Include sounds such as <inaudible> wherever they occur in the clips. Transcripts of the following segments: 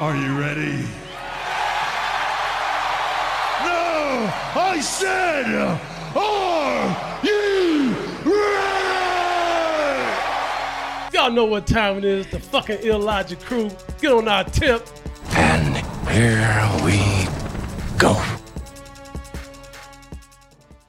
Are you ready? No! I said, are you ready? Y'all know what time it is. The fucking illogic crew. Get on our tip. And here we go.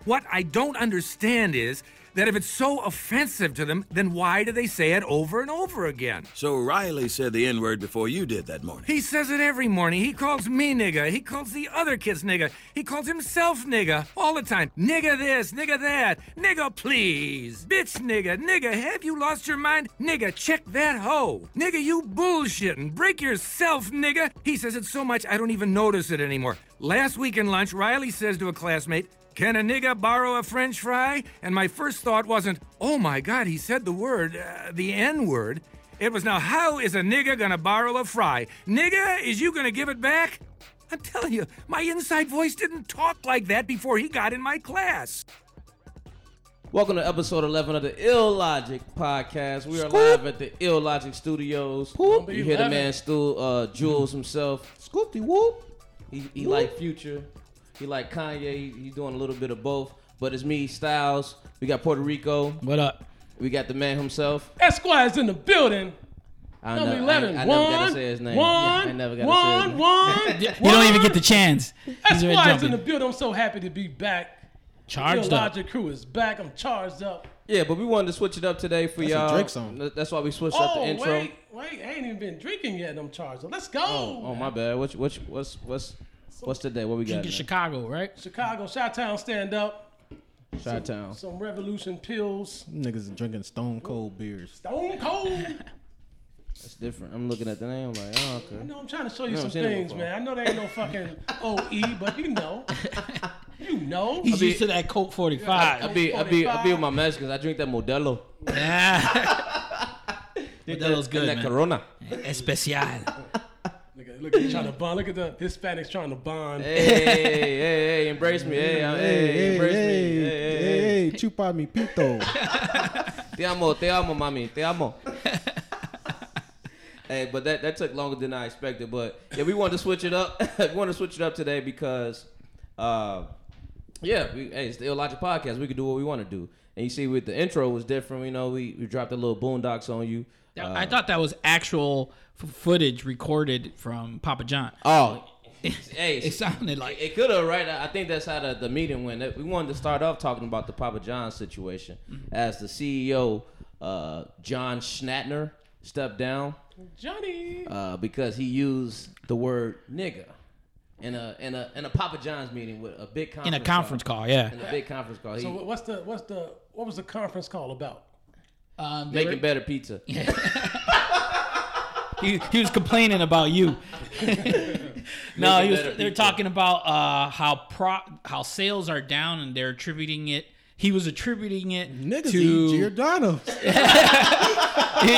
What I don't understand is that if it's so offensive to them, then why do they say it over and over again? So Riley said the N word before you did that morning. He says it every morning. He calls me nigga. He calls the other kids nigga. He calls himself nigga all the time. Nigga this, nigga that. Nigga please. Bitch nigga, nigga, have you lost your mind? Nigga, check that hoe. Nigga, you bullshitting. Break yourself, nigga. He says it so much I don't even notice it anymore. Last week in lunch, Riley says to a classmate, can a nigga borrow a french fry? And my first thought wasn't, oh my god, he said the word, uh, the N word. It was now, how is a nigga gonna borrow a fry? Nigga, is you gonna give it back? I'm telling you, my inside voice didn't talk like that before he got in my class. Welcome to episode 11 of the Ill Logic podcast. We are live at the Ill Logic Studios. Whoop. You hear the man Stu, uh, Jules himself. Scoopty whoop. He, he like Future. He like Kanye. He, he doing a little bit of both. But it's me, Styles. We got Puerto Rico. What up? We got the man himself. Esquire's in the building. I Number never- 11. I, I never gotta One, say his name. one, I never gotta one, say his name. one, <laughs> You don't even get the chance. He's Esquire's in the jumping. building. I'm so happy to be back. Charged the up. illogic crew is back. I'm charged up. Yeah, but we wanted to switch it up today for That's y'all. Drake song. That's why we switched up the Oh, intro. wait, wait. I ain't even been drinking yet I'm charged up. Let's go. Oh, oh, my bad. What's what's what's what's what's today? What we got? Drinking Chicago, right? Chicago, Chi-Town, stand up. Shot Town. Some Revolution pills. Niggas is drinking stone cold beers. Stone Cold. <laughs> That's different. I'm looking at the name like, oh okay. You know, I'm trying to show you No, some I've seen it things, man. I know there ain't no fucking <laughs> OE, but you know. <laughs> You know. He's be- used to that Colt I 45. be I be I be with my Mexicans. I drink that Modelo. Yeah. that was good, and that man. Corona. Especial. Look at, look at trying to bond. Look at the Hispanics trying to bond. Hey, hey, hey, embrace me. Hey, I'm- hey, embrace me. Hey, hey, hey. hey, chupa mi pito. <laughs> Te amo, te amo, mami, te amo. <laughs> hey, but that, that took longer than I expected. But yeah, we wanted to switch it up. <laughs> we wanted to switch it up today because, uh, yeah, we, hey, it's the Illogic podcast. We can do what we want to do. And you see, with the intro was different. You know, we, we dropped a little boondocks on you. Uh, I thought that was actual f- footage recorded from Papa John. oh, <laughs> hey, It sounded like It could have, right? I think that's how the, the meeting went. We wanted to start off talking about the Papa John situation as the CEO, uh, John Schnatter, stepped down Johnny. uh, because he used the word nigga in a in a in a Papa John's meeting with a big conference in a conference call, yeah. In a big conference call, he So what's the what's the what was the conference call about? Um, making were- better pizza. <laughs> he, he was complaining about you. <laughs> <laughs> no, he was, they're pizza. talking about uh, how pro how sales are down and they're attributing it. He was attributing it Niggas to eat Giordano. he,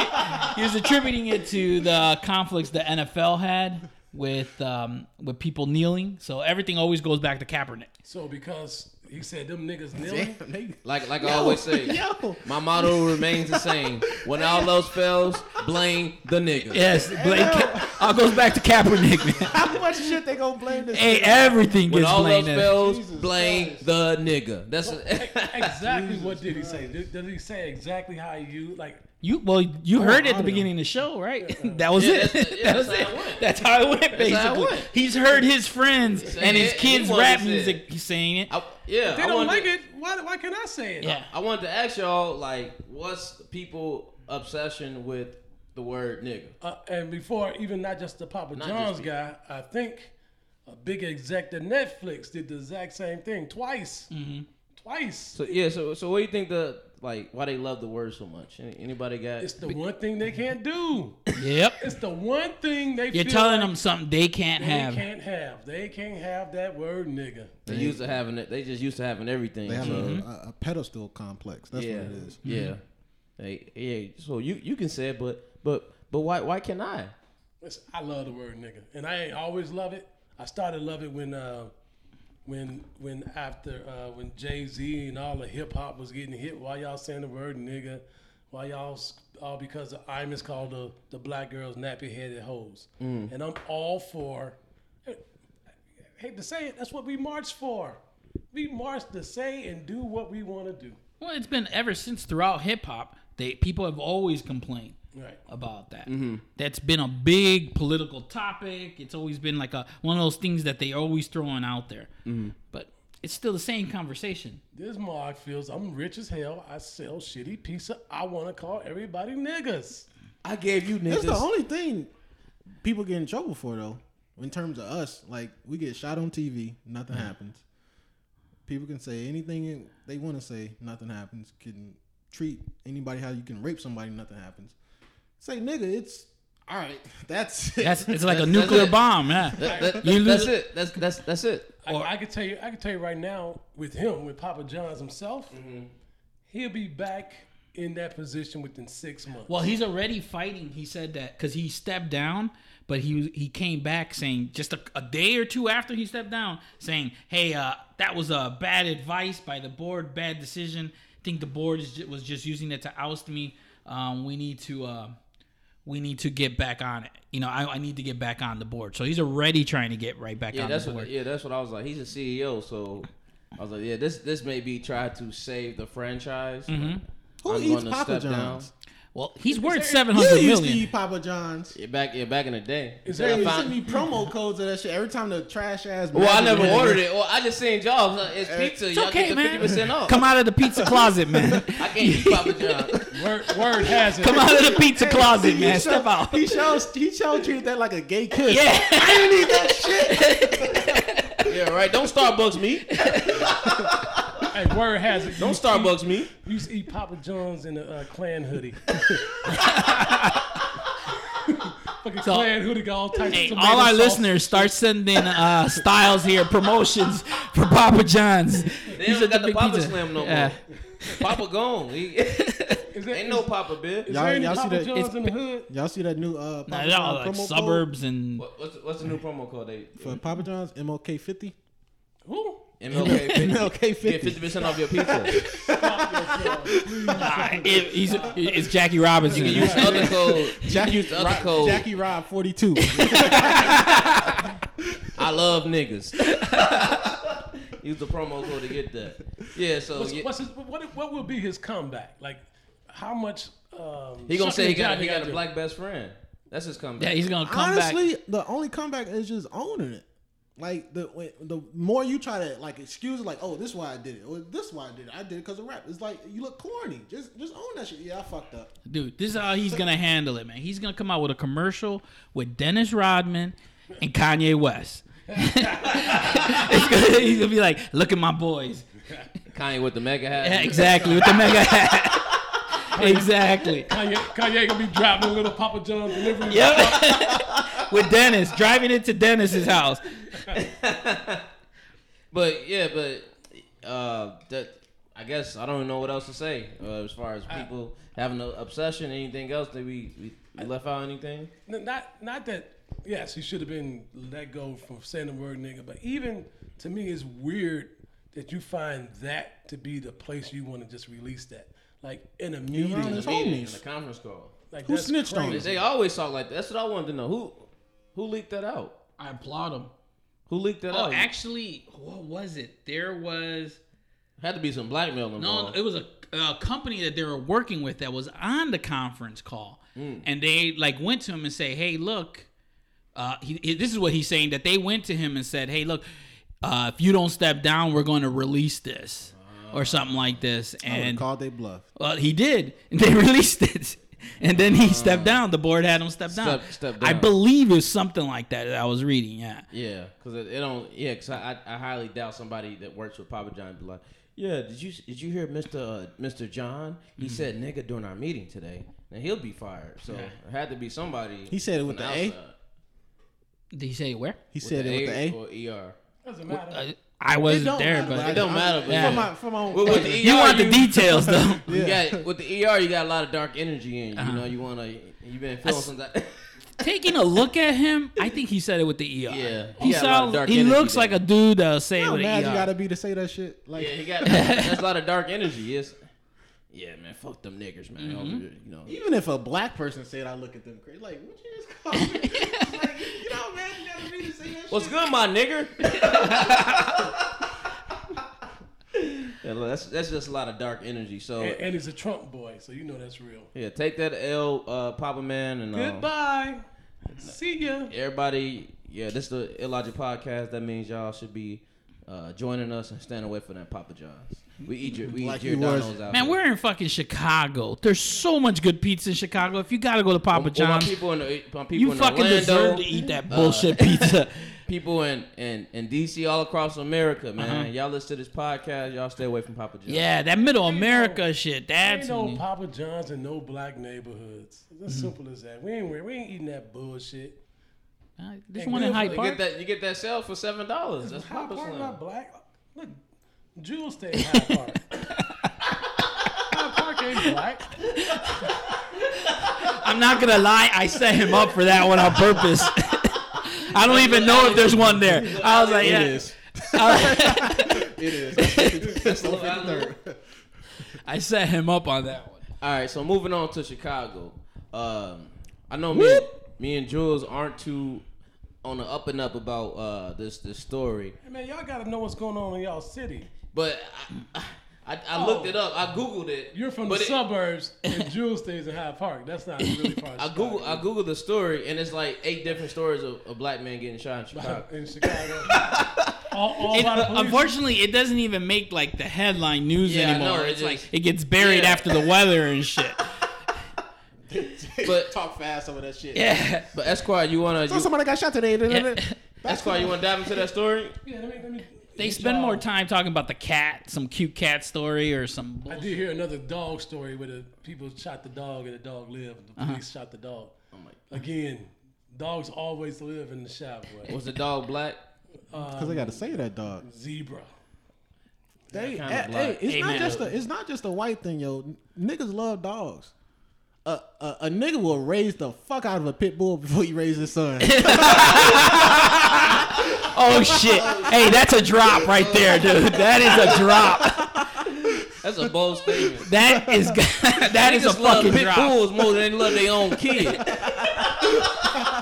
he was attributing it to the conflicts the NFL had with um, with people kneeling. So everything always goes back to Kaepernick. So because he said them niggas kneeling. Like like I always say, <laughs> my motto remains the same. When all else fails, blame the nigga. Yes, blame Ka- all goes back to Kaepernick, man. How much shit they gonna blame this? Hey, everything gets blamed. When gets all else blamed. fails, blame the nigga. That's exactly <laughs> what did he say? Did, did he say exactly how you like? You well, you heard it at the beginning of the show, right? <laughs> that was Yeah, it. that's- yeah, <laughs> that was that's how it. it went. That's how it went. how it Basically, went. he's heard his friends saying and his it, and he kids' rap music. it. He's saying it. I, yeah. They I don't wanted like to, it. Why? Why can I say it? Yeah. I wanted to ask y'all like, what's people obsession with the word nigga? Uh, and before even not just the Papa Not John's guy, I think a big exec at Netflix did the exact same thing twice. Twice. So yeah. So so what do you think the like why they love the word so much? Anybody got? It's the one thing they can't do. Yep. It's the one thing they You're feel telling like them something they can't they have. They can't have. They can't have that word nigga. They used to having it. They just used to having everything. They have so, a, a, a pedestal complex. That's yeah. what it is. Yeah. Hey, yeah. So you you can say it, but but but why why can I? Listen, I love the word nigga, and I ain't always love it. I started love it when uh, when when after uh, when Jay Z and all the hip hop was getting hit why y'all saying the word nigga. Why y'all all because of Imus called the the black girls nappy headed hoes, and I'm all for. I hate to say it, that's what we march for. We march to say and do what we want to do. Well, it's been ever since throughout hip hop. They people have always complained Right. about that. Mm-hmm. That's been a big political topic. It's always been like a one of those things that they always throwing out there. Mm-hmm. But it's still the same conversation. This Mark feels I'm rich as hell. I sell shitty pizza. I want to call everybody niggas. I gave you niggas. That's niggas. the only thing people get in trouble for, though. In terms of us, like we get shot on TV, nothing happens. People can say anything they want to say, nothing happens. Can treat anybody how you can rape somebody, nothing happens. Say nigga, it's all right. <laughs> That's it. That's it's like a nuclear bomb. Yeah, That- that- You that's lose- it. That's that's that's it. I, I can tell you, I can tell you right now, with him, with Papa John's himself, he'll be back in that position within six months. Well, he's already fighting. He said that because he stepped down, but he he came back saying just a, a day or two after he stepped down, saying, "Hey, uh, that was a bad advice by the board, bad decision. I think the board is, was just using it to oust me. Um, we need to." Uh, we need to get back on it. You know, I, I need to get back on the board. So he's already trying to get right back Yeah, on that's the board. what. Yeah, that's what I was like. He's a CEO, so I was like, yeah, this this may be try to save the franchise. Mm-hmm. Who I'm eats gonna Papa step John's? Well, he's worth seven You hundred used to eat Papa John's. Yeah, back yeah, back in the day. Is there- I They sent me <laughs> promo codes of that shit every time the trash ass. well, I never ordered it. Well, I just seen jobs. Like, it's pizza. It's Y'all okay, get the man. fifty percent off. Come out of the pizza closet, man. <laughs> I can't eat Papa John's. <laughs> word, word has it. Come out of the pizza closet, He man. showed- Step out. He shows he showed treated that like a gay kiss. Yeah. I didn't eat that shit. yeah, right. Don't Starbucks me. Hey, word has it. Don't you Starbucks me. You used to eat Papa John's in a uh, clan hoodie. <laughs> Fucking So- clan hoodie got all types Hey, of all our sauce. listeners start sending uh, styles here, promotions for Papa John's. They don't got the Papa Slam no Yeah. more. Papa gone. He, <laughs> Is there, ain't no Papa Bill. Is Y'all- there any y'all see Papa that- John's in the hood? Y'all see that new uh Nah, Papa they're all John's like promo suburbs and What- What's what's the new promo code? They for Papa John's MLK fifty. Who? MLK. MLK Get fifty. fifty percent off your pizza. <laughs> Nah, it- he's, it's Jackie Robinson. You can use the other code. Jackie use the other code. Jackie Rob forty two. <laughs> I love niggas. <laughs> use the promo code to get that. Yeah, so What's, yeah, what's his, what, what will be his comeback? Like, how much? Um, he gonna say he got he got a black best friend. That's his comeback. yeah, he's gonna come back. Honestly, the only comeback is just owning it. Like the when- the more you try to like excuse it, like oh this is why I did it, or this is why I did it. I did it because of rap. It's like you look corny. Just just own that shit. Yeah, I fucked up. Dude, this is how he's gonna handle it, man. He's gonna come out with a commercial with Dennis Rodman and Kanye West. <laughs> It's gonna- he's gonna be like, "Look at my boys." Kanye with the MAGA hat. Yeah, <laughs> exactly with the MAGA hat. <laughs> exactly. Kanye, Kanye gonna be dropping a little Papa John's delivery. Yep. <laughs> with Dennis driving into Dennis's house. <laughs> But yeah, but uh, that I guess I don't even know what else to say uh, as far as people having an obsession. Anything else that we, we, we left out? Anything? Not, not that. Yes, he should have been let go for saying the word nigga. But even to me, it's weird that you find that to be the place you want to just release that, like in a meeting. around his Meeting in homies. the conference call. Like Who that's snitched on crazy. him? They always talk like that. That's what I wanted to know. Who who leaked that out? I applaud him. Who leaked that Oh, out? actually, what was it? There was had to be some blackmail involved. no, it was a, a company that they were working with that was on the conference call, and they like went to him and say, "Hey, look, uh, he, he- this is what he's saying that they went to him and said, "Hey, look, uh, if you don't step down, we're going to release this." Or something like this, and called they bluff. well, he did. And they <laughs> released it, and then he stepped down. The board had him step down. Step- step I believe it was something like that that I was reading. Yeah. Yeah, because it, it don't. Yeah, because I, I I highly doubt somebody that works with Papa John be like, yeah, did you did you hear Mister uh, Mister John? He Mm-hmm. said nigga during our meeting today, and he'll be fired. So it had to be somebody. He said it with from the A? Did he say where? He said it with the A. or ER. Doesn't matter. Uh, I wasn't don't there, matter, but It don't matter, but Yeah. From my from my With, with the ER, you want the you- details though. You got with the ER, you got a lot of dark energy in you. Uh-huh. You know, you want to. You've been feeling s- some. that- <laughs> <laughs> Taking a look at him, I think he said it with the ER. Yeah, he he got a lot of sounds. He looks there. like a dude that'll say it How with mad the you ER. gotta be to say that shit? Like yeah, he got. <laughs> that's a lot of dark energy. Yes. Yeah, man, fuck them niggers, man. Mm-hmm. You know, Even if a black person said I look at them crazy, like what you just call me? It's like, you know, man, you gotta really say that what's shit. good, my nigger? <laughs> yeah, look, that's that's just a lot of dark energy. So And, and he's a Trump boy, so you know that's real. yeah, take that L, uh, Papa Man, and um, Goodbye. See ya. everybody. Yeah, this is the Illogic podcast. That means y'all should be uh, joining us and stand away from that Papa John's. We eat your we Like eat your you Domino's out. Man, here. we're in fucking Chicago. There's so much good pizza in Chicago. If you gotta go to Papa Well, my John's, people in the, my people you in fucking Orlando, deserve to eat that uh, bullshit pizza. <laughs> people in, in, in DC, all across America, man. Uh-huh. Y'all listen to this podcast. Y'all stay away from Papa John's. Yeah, that middle America shit. That's Ain't no Papa John's in no black neighborhoods. It's as mm-hmm. simple as that. We ain't we ain't eating that bullshit. Uh, this And one in good Hyde for- You Park. get that you get that sale for seven dollars. That's Hyde Papa Park Slim. not black. Look, Jewel stay in Hyde Park. <laughs> Hyde Park ain't black. I'm not gonna lie, I set him up for that one on purpose. <laughs> I don't even know if there's one there. I was like, It yeah. is. <laughs> It is. That's a little out there. I set him up on that one. All right, so moving on to Chicago. Um, I know me, me and Jules aren't too on the up and up about uh, this this story, Hey, man, y'all gotta know what's going on in y'all city. but I, I, I looked it up. I googled it. You're from the it- suburbs, and Jewel stays in Hyde Park. That's not really <laughs> part of I google I googled the story, and it's like eight different stories of a black man getting shot in Chicago. <laughs> in Chicago. <laughs> all all It- by the police. unfortunately, it doesn't even make like the headline news Yeah, anymore. know, it it's like it gets buried Yeah. after the weather and shit. <laughs> But Talk fast over that shit. Yeah. but Esquire, you wanna So you, somebody got shot today. Esquire, you wanna dive into that story? Yeah, let me, let me They spend y'all- more time talking about the cat, some cute cat story or some. I did hear another dog story where the people shot the dog and the dog lived. The Uh-huh. police shot the dog. Oh my! Again, dogs always live in the shop. Boy. Was the dog black? Um, because they got to say that dog. Zebra. They, eh, kinda hey, hey, it's Hey, not just a it's not just a white thing, yo. Niggas love dogs. A, a, a nigga will raise the fuck out of a pit bull before he raises his son. <laughs> Oh shit! hey, that's a drop right there, dude. That is a drop. That's a bold statement. That is <laughs> that is a Niggas love fucking pit drop. bulls more than they love their own kid.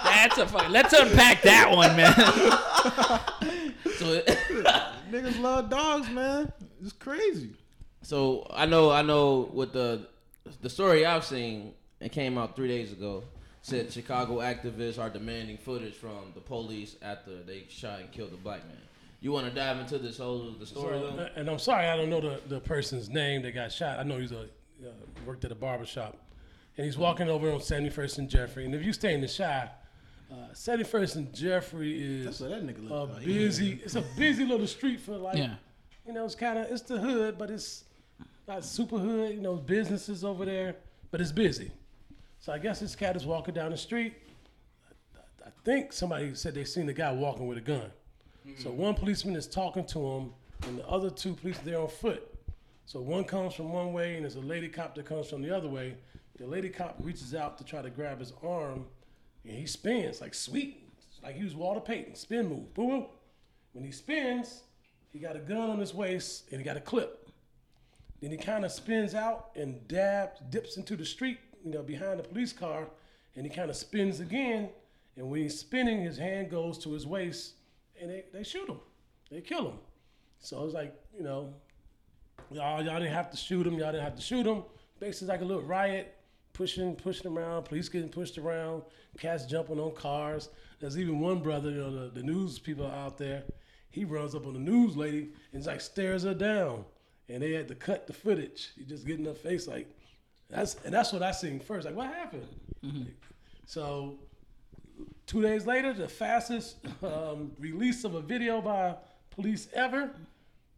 That's a fucking. Let's unpack that one, man. So, Niggas love dogs, man. It's crazy. so I know, I know. With the the story I've seen, it came out three days ago. Said Chicago activists are demanding footage from the police after they shot and killed a black man. You want to dive into this whole the story So, though? and I'm sorry, I don't know the, the person's name that got shot. I know he's a uh, worked at a barber shop, and he's walking over on 71st and Jeffrey. And if you stay in the Chi, uh, 71st and Jeffrey is That's what that nigga a look like. busy. It's a busy little street for like, Yeah. you know, it's kind of it's the hood, but it's not super hood. You know, businesses over there, but it's busy. So I guess this cat is walking down the street. I think somebody said they seen the guy walking with a gun. So mm-hmm. one policeman is talking to him, and the other two policemen they're on foot. So one comes from one way, and there's a lady cop that comes from the other way. The lady cop reaches out to try to grab his arm, and he spins like sweet, like he was Walter Payton. Spin move, boom. When he spins, he got a gun on his waist, and he got a clip. Then he kind of spins out and dabs, dips into the street, you know, behind the police car, and he kind of spins again. And when he's spinning, his hand goes to his waist, and they, they shoot him. They kill him. So it's like, you know, y'all, y'all didn't have to shoot him. Y'all didn't have to shoot him. Basically, like a little riot, pushing, pushing around, police getting pushed around, cats jumping on cars. There's even one brother, you know, the, the news people out there. He runs up on the news lady and he's like stares her down, and they had to cut the footage. He just getting her face like, that's and that's what I seen first. Like, what happened? So two days later, the fastest um, release of a video by police ever.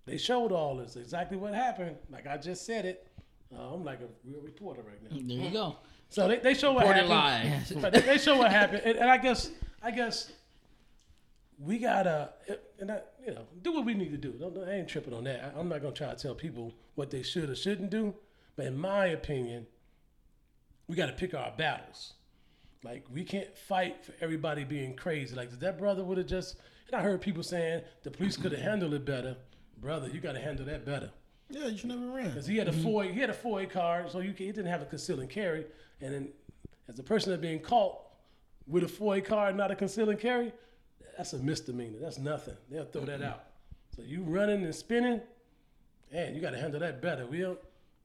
They showed all this, exactly what happened. Like I just said it. Uh, I'm like a real reporter right now. There you go. So they, they show what Reported happened. live. <laughs> They, they show what happened, and, and I guess I guess we gotta and I, you know do what we need to do. Don't, I ain't tripping on that. I, I'm not gonna try to tell people what they should or shouldn't do. But in my opinion, we gotta pick our battles. Like we can't fight for everybody being crazy. Like that brother would have just. And I heard people saying the police could have handled it better. Brother, you got to handle that better. Yeah, you should never ran. because he had a mm-hmm. four he had a FOID card, so you can, he didn't have a conceal and carry. And then, as a person that's being caught with a FOID card, not a conceal and carry, that's a misdemeanor. That's nothing. They'll throw that out. So you running and spinning, man, you got to handle that better. We don't,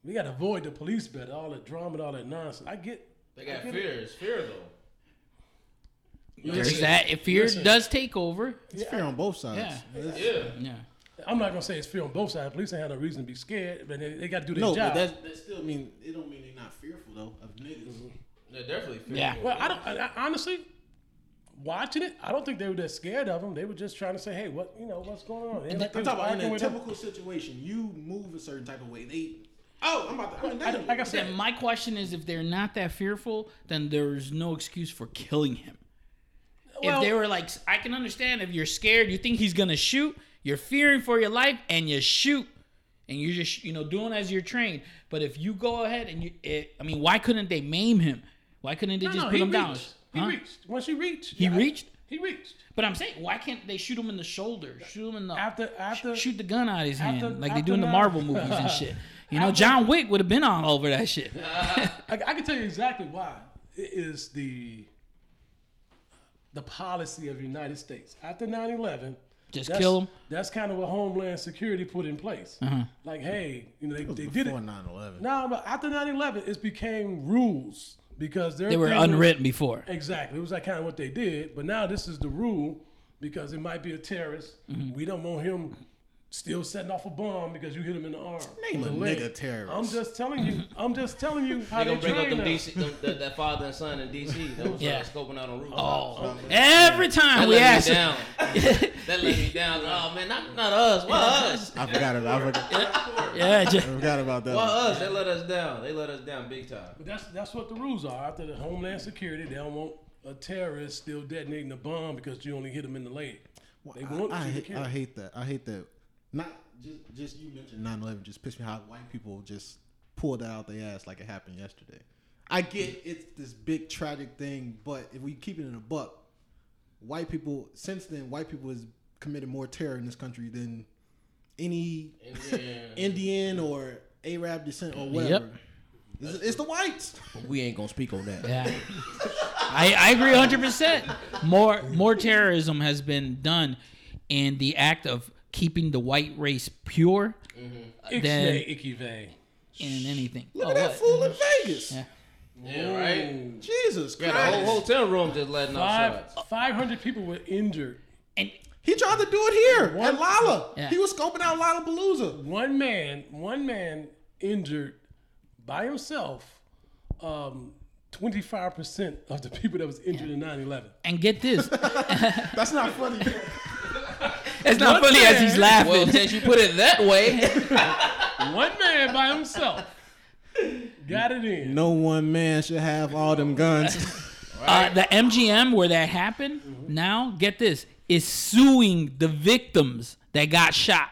we got to avoid the police better. All the drama and all that nonsense. I get. They got fear. It's fear though. There's that. If fear Listen. does take over, It's fear on both sides. Yeah. Yeah. yeah. I'm not gonna say it's fear on both sides. Police ain't have no reason to be scared, but they, they got to do their No, job. but that, that still mean it don't mean they're not fearful though of niggas. They're definitely fear. Yeah. Well, I don't. I, I- honestly, watching it, I don't think they were that scared of him. They were just trying to say, "Hey, what you know, what's going on?" They I'm talking about in a with him. typical situation, you move a certain type of way. They, oh, I'm about to. I mean, I, like I said, my question is, if they're not that fearful, then there's no excuse for killing him. well, if they were like, I can understand if you're scared, you think he's gonna shoot, you're fearing for your life, and you shoot, and you're just you know doing as you're trained. But if you go ahead and you, it, I mean, why couldn't they maim him? Why couldn't they no, just no, put he him down? Reached. He Huh? reached. Once he reached, He yeah, reached? He reached. But I'm saying, why can't they shoot him in the shoulder? Shoot him in the After- after- shoot the gun out of his hand like they do in the Marvel <laughs> movies and shit. You know, John Wick would have been all over that shit. <laughs> I, I can tell you exactly why. It is the the policy of the United States after 9/11. Just that's- kill 'em? That's kind of what Homeland Security put in place. Uh-huh. Like, hey, you know, they, they did before it. 9/11. No, but after 9/11, it became rules because They were thing was- unwritten before. Exactly. It was like kind of what they did. But now this is the rule because it might be a terrorist. Mm-hmm. We don't want him still setting off a bomb because you hit him in the arm. Name a leg. nigga terrorist. I'm just telling you. I'm just telling you how They they, gonna bring up train them them. DC, them, that, that father and son in DC. That was Yeah. scoping out on roof. Oh, every time that we let ask me down. <laughs> that let me down. Oh man, not not us. Why us? I forgot about. I forgot, yeah, I just, forgot about that. Why us? They let us down. They let us down big time. But that's that's what the rules are. After the Homeland Security, they don't want a terrorist still detonating a bomb because you only hit him in the leg. They want I, I, to hate. I hate that. I hate that. Not just just you mentioned 9/11 just pissed me how white people just pulled that out their ass like it happened yesterday. I get it's this big tragic thing, but if we keep it in a buck, white people since then white people has committed more terror in this country than any Indian. Indian or Arab descent or whatever. It's, it's the whites. we ain't gonna speak on that. yeah. I, I agree 100. percent More more terrorism has been done in the act of keeping the white race pure than icky vay. in anything. Look Oh, at that what? fool in Vegas. Yeah. Yeah, right. Jesus Got Christ. a whole hotel room just letting off Five shots. five hundred people were injured. And He tried to do it here What? at Lolla. Yeah. He was scoping out Lollapalooza. One man, one man injured by himself. Um, 25% of the people that was injured in 9/11. and get this, <laughs> That's not funny. <laughs> it's not One funny as he's laughing. Well, since you put it that way, <laughs> One man by himself got it in. no one man should have all them guns. <laughs> Uh, the MGM where that happened now, get this, is suing the victims that got shot.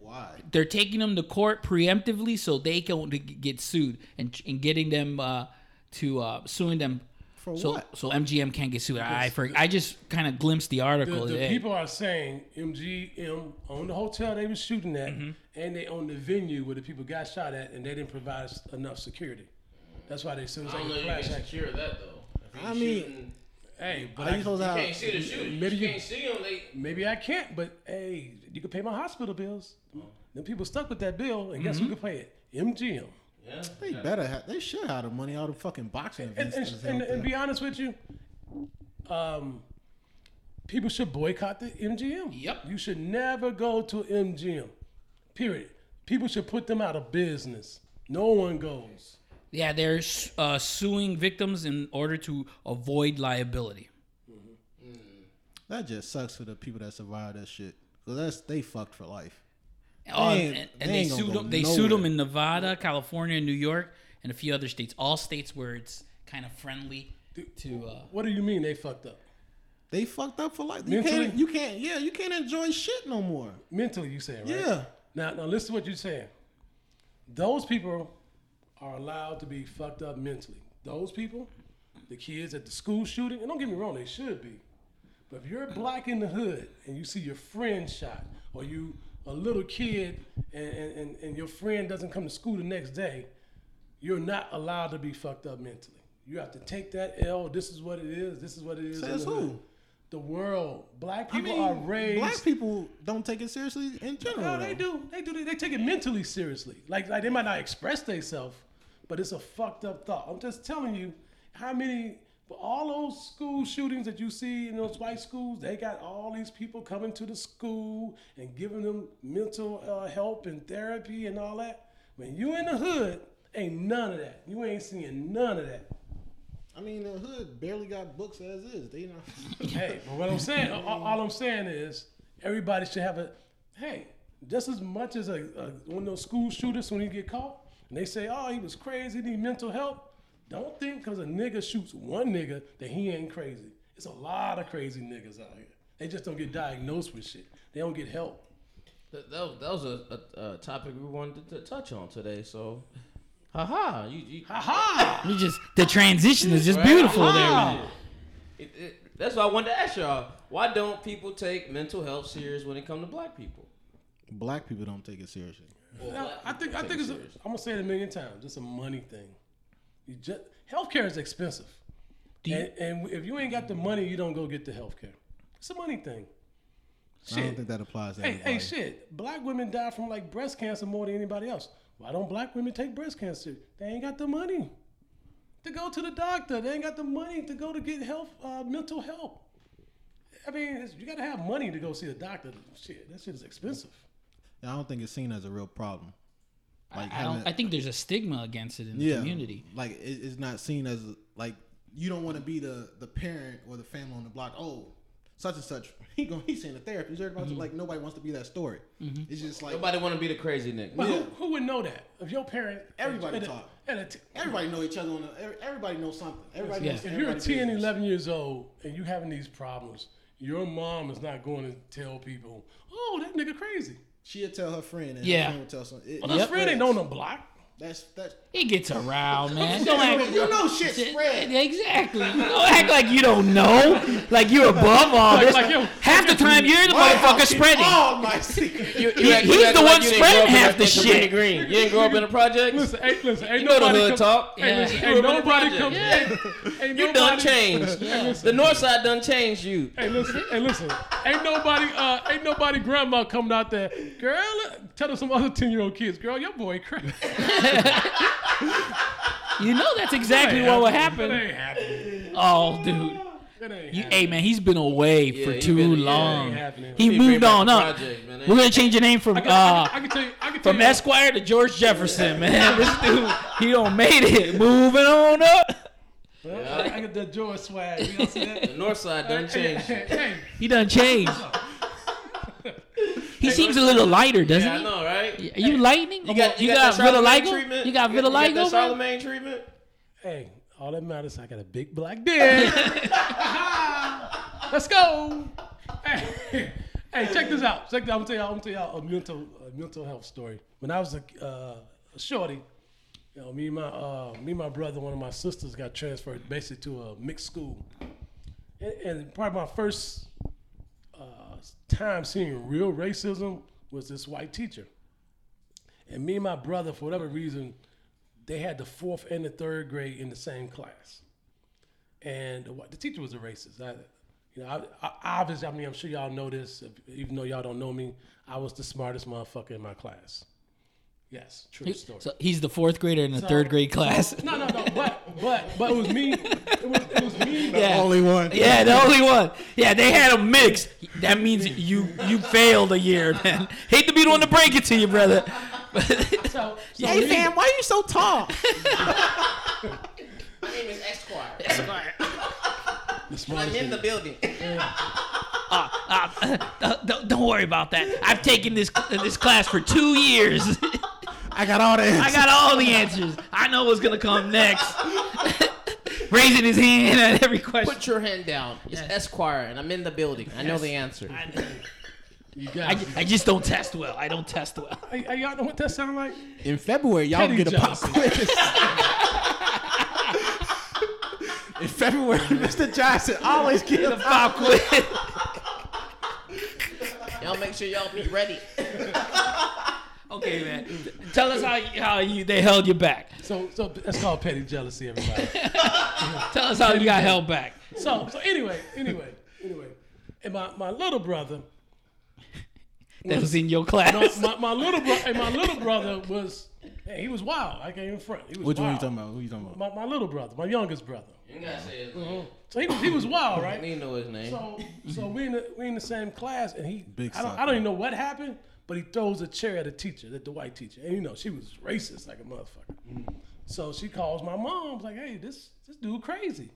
Why? They're taking them to court preemptively so they can get sued and, and getting them uh, to uh, suing them. For so, what? So MGM can't get sued. I for, I just kind of glimpsed the The, article. the today. people are saying MGM owned the hotel they was shooting at, Mm-hmm. and they owned the venue where the people got shot at, and they didn't provide enough security. That's why they sued. I don't know you class can action. secure that though. I mean- Hey, but I, you supposed to you have? can't see the shooter. Maybe you you- can't see them. They maybe I can't, but hey, you can pay my hospital bills. Then people stuck with that bill, and guess who can pay it? MGM. Yeah. They better have. They should have the money out of fucking boxing events. and, that's and, out and be honest with you, um, people should boycott the MGM. Yep. You should never go to MGM. Period. People should put them out of business. No one goes. yeah, they're uh, suing victims in order to avoid liability. that just sucks for the people that survived that shit. Cause that's they fucked for life. Oh, ain't- and, they and they ain't sued them. They sued them in Nevada, California, New York, and a few other states. All states where it's kind of friendly to. Uh, What do you mean they fucked up? They fucked up for life. You Mentally? can't. You can't. Yeah, you can't enjoy shit no more. Mentally, you saying, right? Yeah. Now, now listen to what you're saying. Those people are allowed to be fucked up mentally. Those people, the kids at the school shooting, and don't get me wrong, they should be. But if you're black in the hood and you see your friend shot, or you a little kid and, and, and, your friend doesn't come to school the next day, you're not allowed to be fucked up mentally. You have to take that L. This is what it is. This is what it is. Says the who? The world. Black I people mean, are raised. black people don't take it seriously in general. No, they do. They do. They, they take it mentally seriously. Like like they might not express themselves, but it's a fucked up thought. I'm just telling you how many. For all those school shootings that you see in those white schools, they got all these people coming to the school and giving them mental uh, help and therapy and all that. When you in the hood, ain't none of that. You ain't seeing none of that. I mean, the hood barely got books as is. They not. <laughs> <laughs> hey, but what I'm saying, all, all I'm saying is everybody should have a, hey, just as much as a, a one of those school shooters when he get caught and they say, oh, he was crazy, need mental help. Don't think because a nigga shoots one nigga that he ain't crazy. It's a lot of crazy niggas out here. They just don't get diagnosed with shit. They don't get help. That, that was, that was a, a, a topic we wanted to, to touch on today. So, haha, you, you Ha You just the transition is just Right. beautiful there. Ah. Man. It, it, that's why I wanted to ask y'all. Why don't people take mental health serious when it comes to black people? Black people don't take it seriously. Now, I think I take think it it's. A, serious. I'm gonna say it a million times. It's a money thing. You just healthcare is expensive, you- and, and if you ain't got the money, you don't go get the healthcare. It's a money thing. I don't think that applies to Hey, everybody. hey, shit. Black women die from like breast cancer more than anybody else. Why don't black women take breast cancer? They ain't got the money to go to the doctor. They ain't got the money to go to get health, uh, mental help. I mean, it's, you got to have money to go see a doctor. Shit, that shit is expensive. I don't think it's seen as a real problem. Like I having don't. a- I think there's a stigma against it in the yeah, community. Like it, it's not seen as like you don't want to be the the parent or the family on the block. Oh, such and such. <laughs> He going he's seeing a therapist. You heard about it? Mm-hmm. Like nobody wants to be that story. Mm-hmm. It's just like Nobody want to be the crazy nigga. But who, who would know that? If your parent, Everybody at a- talk. at everybody know each other. On the, every- everybody knows something. Everybody Yeah. knows. If you're everybody 10, business. 11 years old and you having these problems, your mom is not going to tell people, "Oh, that nigga crazy." She'll tell her friend, and Yeah. her friend will tell some. It, Well, his friend ain't on the block. That's that's. He gets around, man. Don't act. You know shit spread. Exactly. Don't act like you don't know. Like you're above all Like- this. like, yo, Half the time you're the motherfucker House keep spreading. All my secrets. You, He- act- he's the one you didn't spreading grow up in half a- the in Cabrini shit. Green. You didn't grow up in the projects. Listen, hey, listen, ain't You know the nobody hood come- talk. Hey, Yeah. listen, You ain't grew up in the nobody come. projects. Ain't You nobody, done changed. The north side done changed you. Hey, listen, hey, listen. Ain't nobody, uh, ain't nobody grandma coming out there. Girl, tell tell some other ten year old kids, girl, your boy crazy. <laughs> <laughs> You know that's exactly what would happen. That ain't. Oh, dude. You, hey man, he's been away for he too been- yeah, long. ain't happening. he He bring moved back on the up. project, man. We're gonna change your name from I uh I can tell you, I can tell from you, Esquire to George Jefferson, man. <laughs> This dude, he don't made it. Moving on up. I, I get the George swag. You don't see that? The north side done Hey, changed. hey, hey, He done changed. He seems a little lighter, doesn't Yeah, I he? know, right? Are you lightening? You got, you got, got that Charlemagne vitiligo? treatment? You got You got vitiligo? that man? Charlemagne treatment? hey, all that matters, I got a big black dick. <laughs> Let's go. Hey, hey, check this out. Check this out. I'm gonna tell y'all. I'm gonna tell y'all a mental, a mental health story. When I was a, uh, a shorty, you know, me and my, uh, me and my brother, one of my sisters, got transferred basically to a mixed school, and, and probably my first time seeing real racism was this white teacher. And me and my brother, for whatever reason, they had the fourth and the third grade in the same class. And the, the teacher was a racist. I, you know, I, I, obviously, I mean, I'm sure y'all know this, even though y'all don't know me. I was the smartest motherfucker in my class. Yes, true story. So he's the fourth grader in the So- third grade class. no, no, no, but but but it was me. It was, it was me. <laughs> Yeah. Only one. Yeah, the only one. Yeah, they had a mix. That means you you failed a year, <laughs> man. Hate to be the one to break it to you, brother. <laughs> So, so Hey me- fam, why are you so tall? My name is Esquire. the I'm in the nigga. building. Uh, don't, don't worry about that. I've taken this this class for two years. I got all the answers. I got all the answers. I know what's gonna come next. <laughs> Raising his hand at every question. Put your hand down. It's Esquire, and I'm in the building. I know the answer. You I. I just don't test well. I don't test well. Hey, hey, y'all know what that sound like? In February, y'all Teddy get a pop quiz. <laughs> In February, <laughs> Mr. Johnson always get a pop Pop quiz. Y'all make sure y'all be ready. Okay, man. Tell us how how you they held you back. So, so that's called petty jealousy, everybody. <laughs> Tell us how you got held back. so, so anyway, anyway, anyway, and my, my little brother, That was in your class. my, my little brother, and my little brother was, hey, he was wild. I can't even front. He was Which one wild. you talking about? Who you talking about? My, my little brother, my youngest brother. You gotta say his uh-huh. name. So he was he was wild, I right? <laughs> need to know his name. So so we in the we in the same class, and he Big I don't. I don't even know what happened, but he throws a chair at a teacher, at the white teacher, and you know she was racist like a motherfucker. Mm. So she calls my mom, like, "Hey, this this dude crazy,"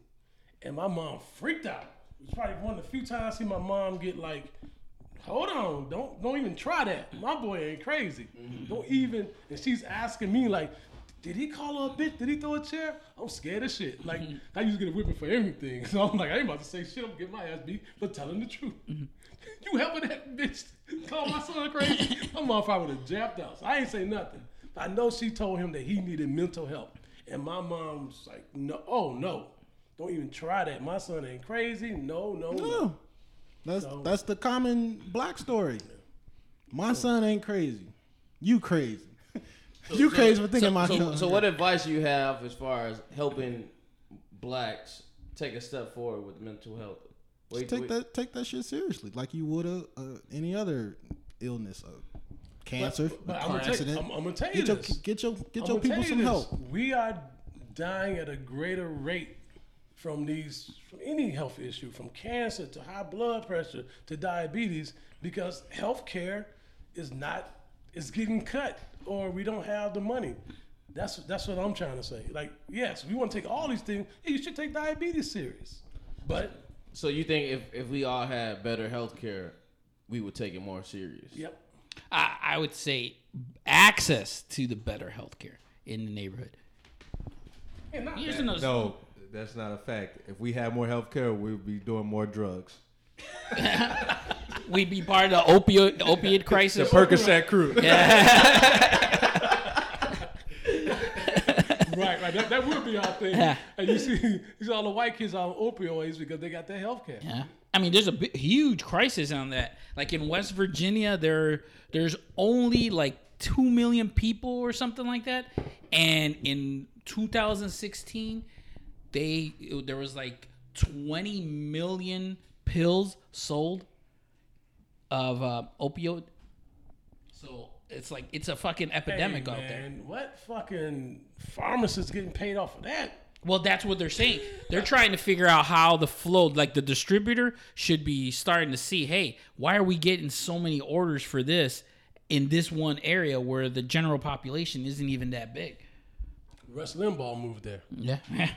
and my mom freaked out. It was probably one of the few times I see my mom get like, "Hold on, don't don't even try that. My boy ain't crazy. Mm-hmm. Don't even." And she's asking me like. Did he call her a bitch? Did he throw a chair? I'm scared of shit. Like mm-hmm. I used to get a whipping for everything. <laughs> So I'm like, I ain't about to say shit. I'm gonna get my ass beat for telling the truth. Mm-hmm. <laughs> You helping that bitch call my son crazy? My mom probably would have jabbed out. So I ain't say nothing. I know she told him that he needed mental help. And my mom's like, no, oh no. Don't even try that. My son ain't crazy. No, no, no. No. That's So- that's the common black story. My son ain't crazy. You crazy. <laughs> you crazy for thinking my so, son. so what advice you have as far as helping blacks take a step forward with mental health? Wait, take wait- that take that shit seriously, like you would a, uh, any other illness, uh, cancer, But a I'm car gonna, tell, accident. I'm, I'm gonna tell you get your this. get your get I'm your people you some this. help. We are dying at a greater rate from these from any health issue, from cancer to high blood pressure to diabetes, because healthcare is not is getting cut or we don't have the money. That's that's what I'm trying to say. Like, yes, we want to take all these things. Yeah, you should take diabetes serious, but So you think if, if we all had better health care, we would take it more serious? yep. I, I would say access to the better healthcare in the neighborhood. Yeah, not Here's that. another No, that's not a fact. If we had more health care, we'd be doing more drugs. <laughs> We'd be part of the opioid opiate crisis. The Percocet crew. Right, <laughs> right. That, that would be our thing. Yeah. And you see, <laughs> you see all the white kids on opioids because they got their health care. Yeah. I mean, there's a huge crisis on that. Like in West Virginia, there there's only like two million people or something like that, and in 2016, they there was like 20 million pills sold of uh, opioid. So it's like it's a fucking epidemic Hey, out there. What fucking pharmacists getting paid off of that? Well, that's what they're saying. They're trying to figure out how the flow, like the distributor, should be starting to see, hey, why are we getting so many orders for this in this one area where the general population isn't even that big? Rush Limbaugh moved there. Yeah. <laughs>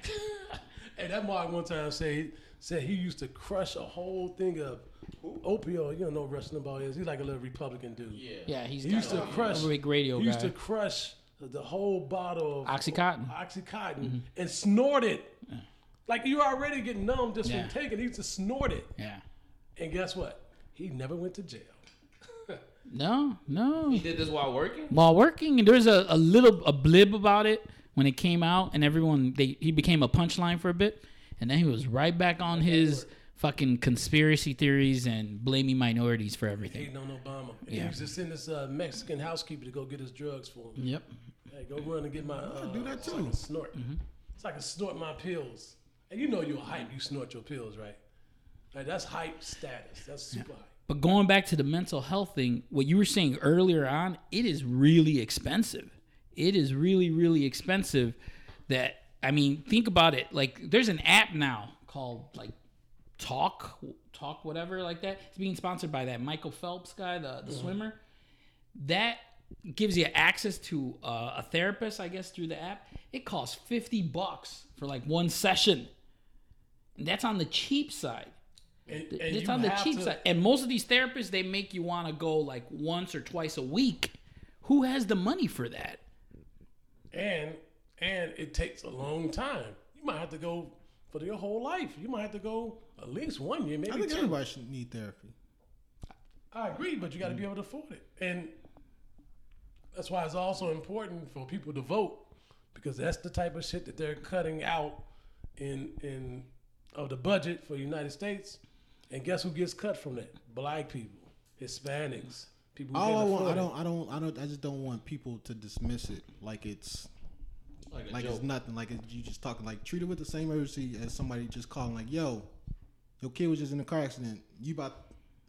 Hey, that Mark one time said said he used to crush a whole thing of opioid. You don't know what Rush Limbaugh is. He's like a little Republican dude. Yeah. yeah, he's He used to crush. a big radio he used guy. to crush the whole bottle of Oxycontin. Oxycontin mm-hmm. and snort it. Like you already getting numb just Yeah. from taking. it. He used to snort it, yeah. and guess what? He never went to jail. <laughs> No, no. He did this while working? While working, and there's a, a little a blib about it when it came out, and everyone they he became a punchline for a bit, and then he was right back on his fucking conspiracy theories and blaming minorities for everything. Hating on Obama. And Yeah. He used to send this uh, Mexican housekeeper to go get his drugs for him. Yep. Hey, go run and get my. Uh, do that so I too. can snort. Mm-hmm. So I can snort my pills. And you know you're hype. You snort your pills, right? Like that's hype status. That's super hype. But going back to the mental health thing, what you were saying earlier on, it is really expensive. It is really, really expensive. That I mean, think about it. Like, there's an app now called like Talk, Talk, whatever, like that. It's being sponsored by that Michael Phelps guy, the the swimmer. That gives you access to uh, a therapist, I guess, through the app. It costs fifty bucks for like one session. And that's on the cheap side. And, and It's on the cheap to- side. And most of these therapists, they make you want to go like once or twice a week. Who has the money for that? And and it takes a long time. You might have to go for your whole life. You might have to go at least one year, maybe I think two. everybody should need therapy. I agree, but you got to be mm. able to afford it, and that's why it's also important for people to vote because that's the type of shit that they're cutting out in in of the budget for the United States. And guess who gets cut from that? Black people. Hispanics, people. who All I can't want, I don't, I don't, I don't, I just don't want people to dismiss it like it's Like like it's nothing. Like it's, you just talking like treat it with the same urgency as somebody just calling like, yo, your kid was just in a car accident. You about,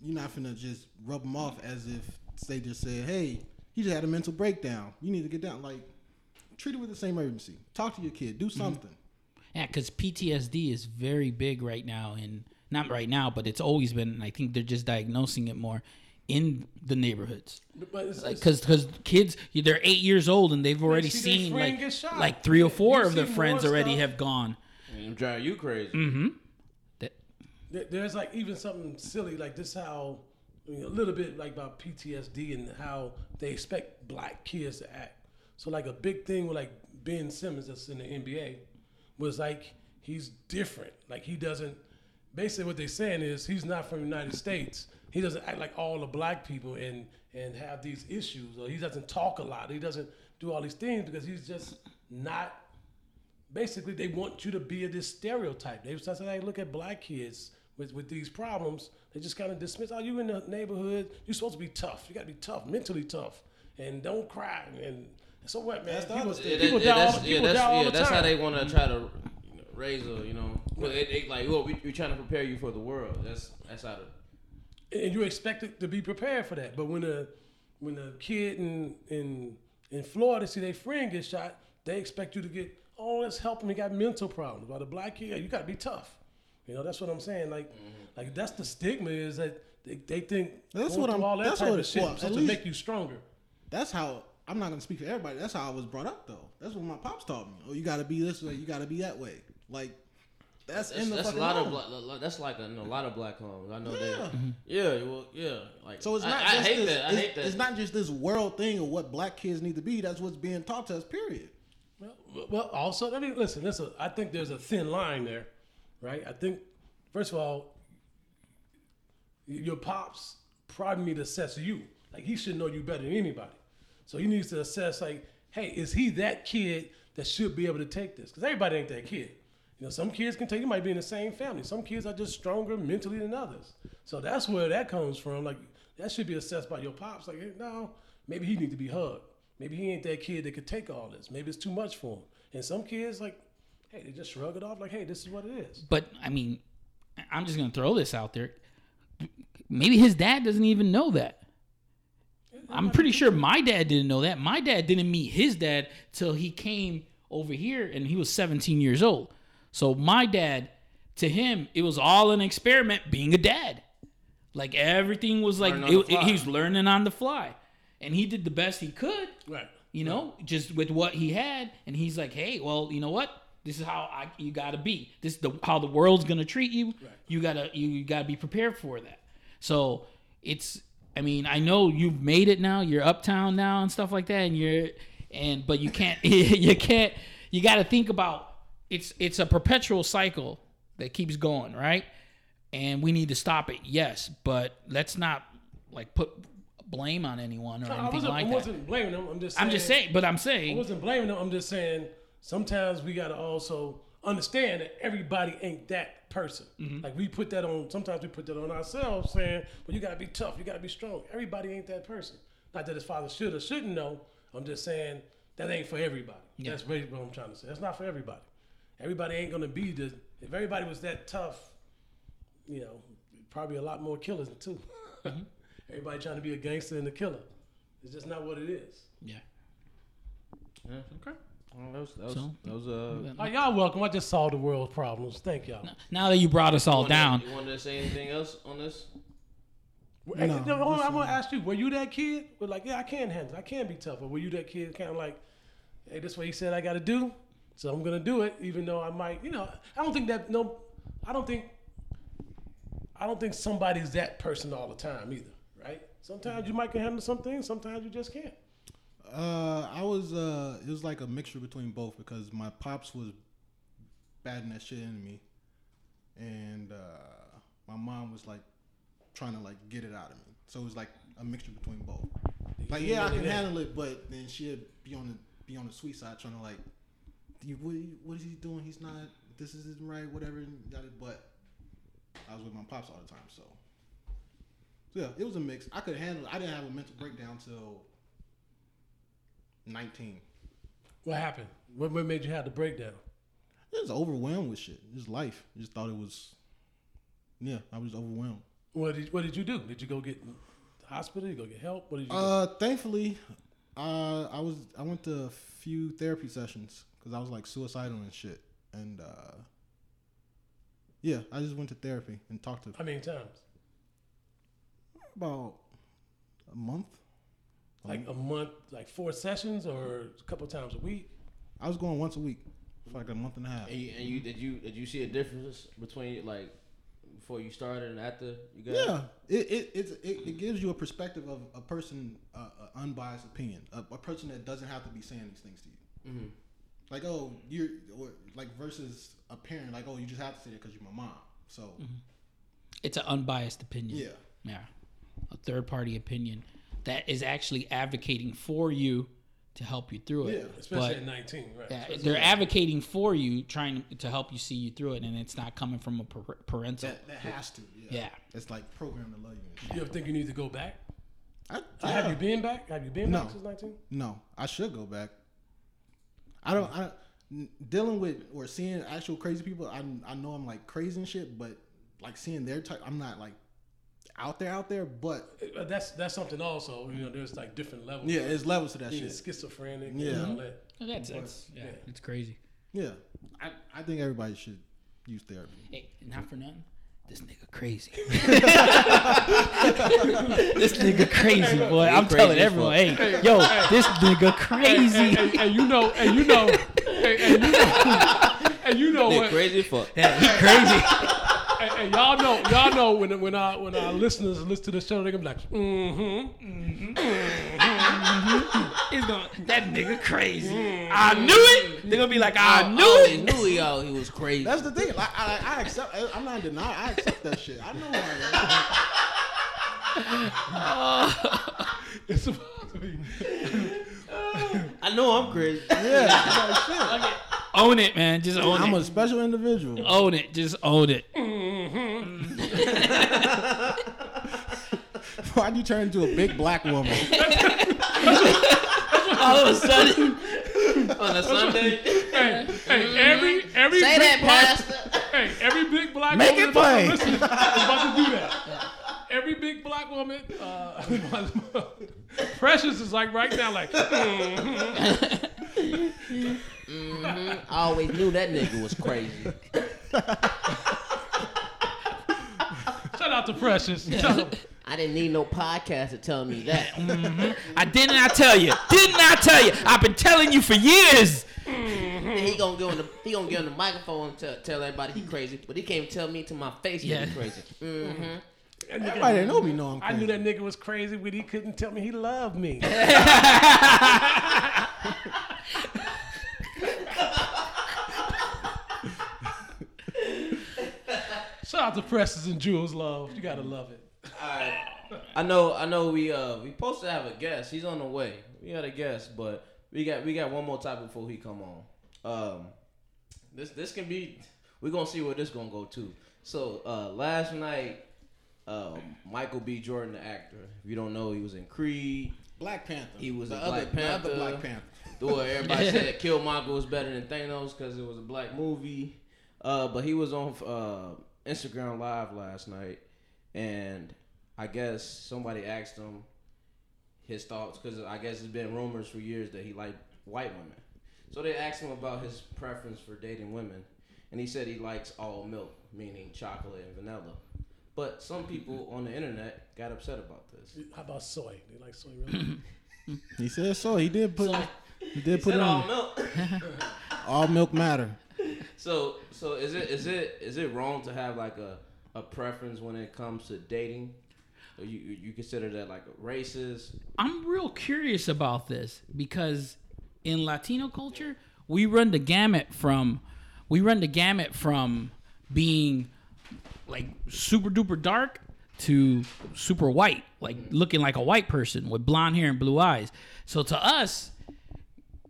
you're not finna just rub them off as if they just said, hey, he just had a mental breakdown. You need to get down. Like treat it with the same urgency. Talk to your kid. Do something. Yeah, because PTSD is very big right now, and not right now, but it's always been. And I think they're just diagnosing it more in the neighborhoods. But it's, Like, cause, cause kids, they're eight years old and they've already see seen like, like three or four You of their friends already stuff. have gone. I'm driving you crazy. Mm-hmm. There's like even something silly like this how I mean, a little bit like about PTSD and how they expect black kids to act. So like a big thing with like Ben Simmons that's in the NBA was like he's different. Like he doesn't basically what they're saying is he's not from the United States. He doesn't act like all the black people and and have these issues or he doesn't talk a lot. He doesn't do all these things because he's just not basically they want you to be a, this stereotype. They say, hey, look at black kids with, with these problems. They just kind of dismiss, oh, you in the neighborhood, you're supposed to be tough. You got to be tough, mentally tough, and don't cry. And so what, man? People, Yeah, that- people yeah, die all, that's, the- yeah, that's, die all yeah, the that's time. how they want to try to you know, raise a, you know, but it, like, well, we, we're trying to prepare you for the world. That's that's how the and you expected to be prepared for that. But when a when a kid in in in Florida see their friend get shot, they expect you to get oh let's help him. He got mental problems. But a black kid, you got to be tough. You know that's what I'm saying. Like like that's the stigma is that they, they think That's going what I'm- all that that's type what- of shit well, is to least- make you stronger. That's how I'm not gonna speak for everybody. That's how I was brought up though. That's what my pops taught me. Oh, you gotta be this way. You gotta be that way. Like that's, that's, in the that's a fucking lot of black, lo- lo- that's like a, a lot of black homes. I know Yeah. that. Mm-hmm. Yeah, well, yeah. Like So it's not I, just hate this, that. I it's, hate that. it's not just this world thing of what black kids need to be. That's what's being taught to us. Period. Well, well, also, I mean, listen, listen. I think there's a thin line there, right? I think, first of all, your pops probably need to assess you. Like he should know you better than anybody. So he needs to assess, like, hey, is he that kid that should be able to take this? Because everybody ain't that kid. You know, some kids can take. You might be in the same family. Some kids are just stronger mentally than others. So that's where that comes from. Like that should be assessed by your pops. Like, hey, no, maybe he need to be hugged. Maybe he ain't that kid that could take all this. Maybe it's too much for him. And some kids, like, hey, they just shrug it off. Like, hey, this is what it is. but I mean, I'm just gonna throw this out there. Maybe his dad doesn't even know that. I'm pretty sure my dad didn't know that. My dad didn't meet his dad till he came over here and he was 17 years old. So my dad, to him, it was all an experiment being a dad. Like everything was like Learning on the it, he was learning on the fly, and he did the best he could. Right. You know, just with what he had, and he's like, "Hey, well, you know what? This is how I, you got to be. This is the how the world's gonna treat you. You gotta you gotta be prepared for that." So it's, I mean, I know you've made it now. You're uptown now and stuff like that, and you're, and but you can't, <laughs> you can't, you got to think about it's it's a perpetual cycle that keeps going, right? And we need to stop it, yes, but let's not like put blame on anyone or No, anything like I that. wasn't blaming them. I'm just saying, I'm just saying, but I'm saying I wasn't blaming them. I'm just saying sometimes we got to also understand that everybody ain't that person. Mm-hmm. Like we put that on, sometimes we put that on ourselves saying, well, you got to be tough. You got to be strong. Everybody ain't that person. Not that his father should or shouldn't know. I'm just saying that ain't for everybody. That's really what I'm trying to say. That's not for everybody. Everybody ain't going to be the, if everybody was that tough, you know, probably a lot more killers too. Mm-hmm. <laughs> Everybody trying to be a gangster and a killer. It's just not what it is. yeah. Yeah. Okay. Well, that was that was, So- that was uh. Oh, y'all welcome. I just solved the world's problems. Thank y'all. Now that you brought us all wanna- down, You wanted to say anything else on this? Hey, No, no, hold on, this I'm gonna ask you: Were you that kid? We're like, yeah, I can handle. it. I can be tough. Or were you that kid, kind of like, hey, this is what he said I got to do, so I'm gonna do it, even though I might, you know, I don't think that. No, I don't think. I don't think somebody's that person all the time either, right? Sometimes you might can handle some things. Sometimes you just can't. Uh, I was. Uh, it was like a mixture between both because my pops was batting that shit into me, and uh, my mom was like trying to like get it out of me. So it was like a mixture between both. Like, yeah, I can handle it, but then she'd be on the be on the sweet side trying to like, you- what, what is he doing? He's not. This isn't right. Whatever. But I was with my pops all the time, so. Yeah, it was a mix. I could handle. it. I didn't have a mental breakdown till nineteen. What happened? What, what made you have the breakdown? I was overwhelmed with shit. Just life. Just thought it was. Yeah, I was overwhelmed. What did What did you do? Did you go get the hospital? You go get help? What did you? do? Uh, thankfully, uh, I was I went to a few therapy sessions because I was like suicidal and shit, and uh, yeah, I just went to therapy and talked to How many times? About a month. Like a month, like four sessions, or a couple times a week? I was going once a week for like a month and a half. And you, and you did you did you see a difference between like before you started and after you got? Yeah, it it, it's, it it gives you a perspective of a person, uh, a unbiased opinion, a, a person that doesn't have to be saying these things to you. Mm-hmm. Like oh, you're or like versus a parent, like oh, you just have to say it because you're my mom. So It's an unbiased opinion. yeah, Yeah. A third party opinion that is actually advocating for you to help you through it. Yeah, Especially But- at 19, right? Yeah, Especially- they're advocating for you, trying to help you see you through it, and it's not coming from a parental. that that has to. Yeah, Yeah. it's like programmed to love you. And shit. You ever think you need to go back? I, yeah. Have you been back? Have you been No. back since 19? No, I should go back. I don't. I n- dealing with or seeing actual crazy people. I I know I'm like crazy and shit, but like seeing their type, I'm not like out there out there. But Uh, That's that's something also. You know, there's like different levels. yeah, it's levels to that Being shit. schizophrenic. Yeah. And all that. Oh, that's, that's yeah, Yeah. it's crazy. Yeah, I I think everybody should use therapy. Hey, not for nothing. This nigga crazy. <laughs> this nigga crazy, boy. I'm crazy telling everyone, fuck. hey, yo, this nigga crazy. And, and you know, and you know, and, and you know, <laughs> and you know what? crazy fuck. Yeah, he crazy. <laughs> And, and y'all know, y'all know when when our when our listeners listen to the show, they're gonna be like, mm-hmm. mm-hmm, mm-hmm. He's going to that nigga crazy. I knew it. They're gonna be like, I knew I it. knew he, oh, he was crazy. That's the thing. Like, I, I accept. I'm not denying. I accept that shit. I know. I <laughs> It's supposed to be. I know I'm crazy. yeah, like, shit. Own it, man. Just own it. I'm it. a special individual. own it. Just own it. <laughs> Why'd you turn into a big black woman? <laughs> All of a sudden, on a Sunday, Hey, hey, every every say big that, black, Pastor. hey, every big black Make woman it that's plain. listening is about to do that. <laughs> Every big black woman, uh, Precious is like right now, like. Mhm. I always knew that nigga was crazy. Shout out to Precious. <laughs> I didn't need no podcast to tell me that. I didn't I tell you? Didn't I tell you? I've been telling you for years. he gonna go on the he gonna get on the microphone and tell, tell everybody he crazy, but he can't tell me to my face Yeah. that he crazy. Mm-hmm. That nigga- Everybody that know me know I'm I knew that nigga was crazy, but he couldn't tell me he loved me. <laughs> <laughs> Shout out to Precious and Jules Love. You gotta love it. I know, I know. We uh, we supposed to have a guest. He's on the way. We got a guest, but we got we got one more topic before he come on. Um, this this can be. We're gonna see where this gonna go to. So uh, last night, um, Michael B. Jordan, the actor. If you don't know, he was in Creed. Black Panther. He was the a other, Black the other Panther. Black Panther. The way everybody <laughs> said Killmonger was better than Thanos because it was a black movie. Uh, but he was on uh, Instagram Live last night, and I guess somebody asked him his thoughts because I guess it's been rumors for years that he liked white women. So they asked him about his preference for dating women, and he said he likes all milk, meaning chocolate and vanilla. But some people on the internet got upset about this. How about soy? Do you like soy really? <laughs> He said soy. He did put. he did put Said it all on. milk. <laughs> All milk matter. So so is it is it is it wrong to have like a, a preference when it comes to dating? You- you consider that like racist? I'm real curious about this because in Latino culture, we run the gamut from we run the gamut from being like super duper dark to super white, like looking like a white person with blonde hair and blue eyes. So to us,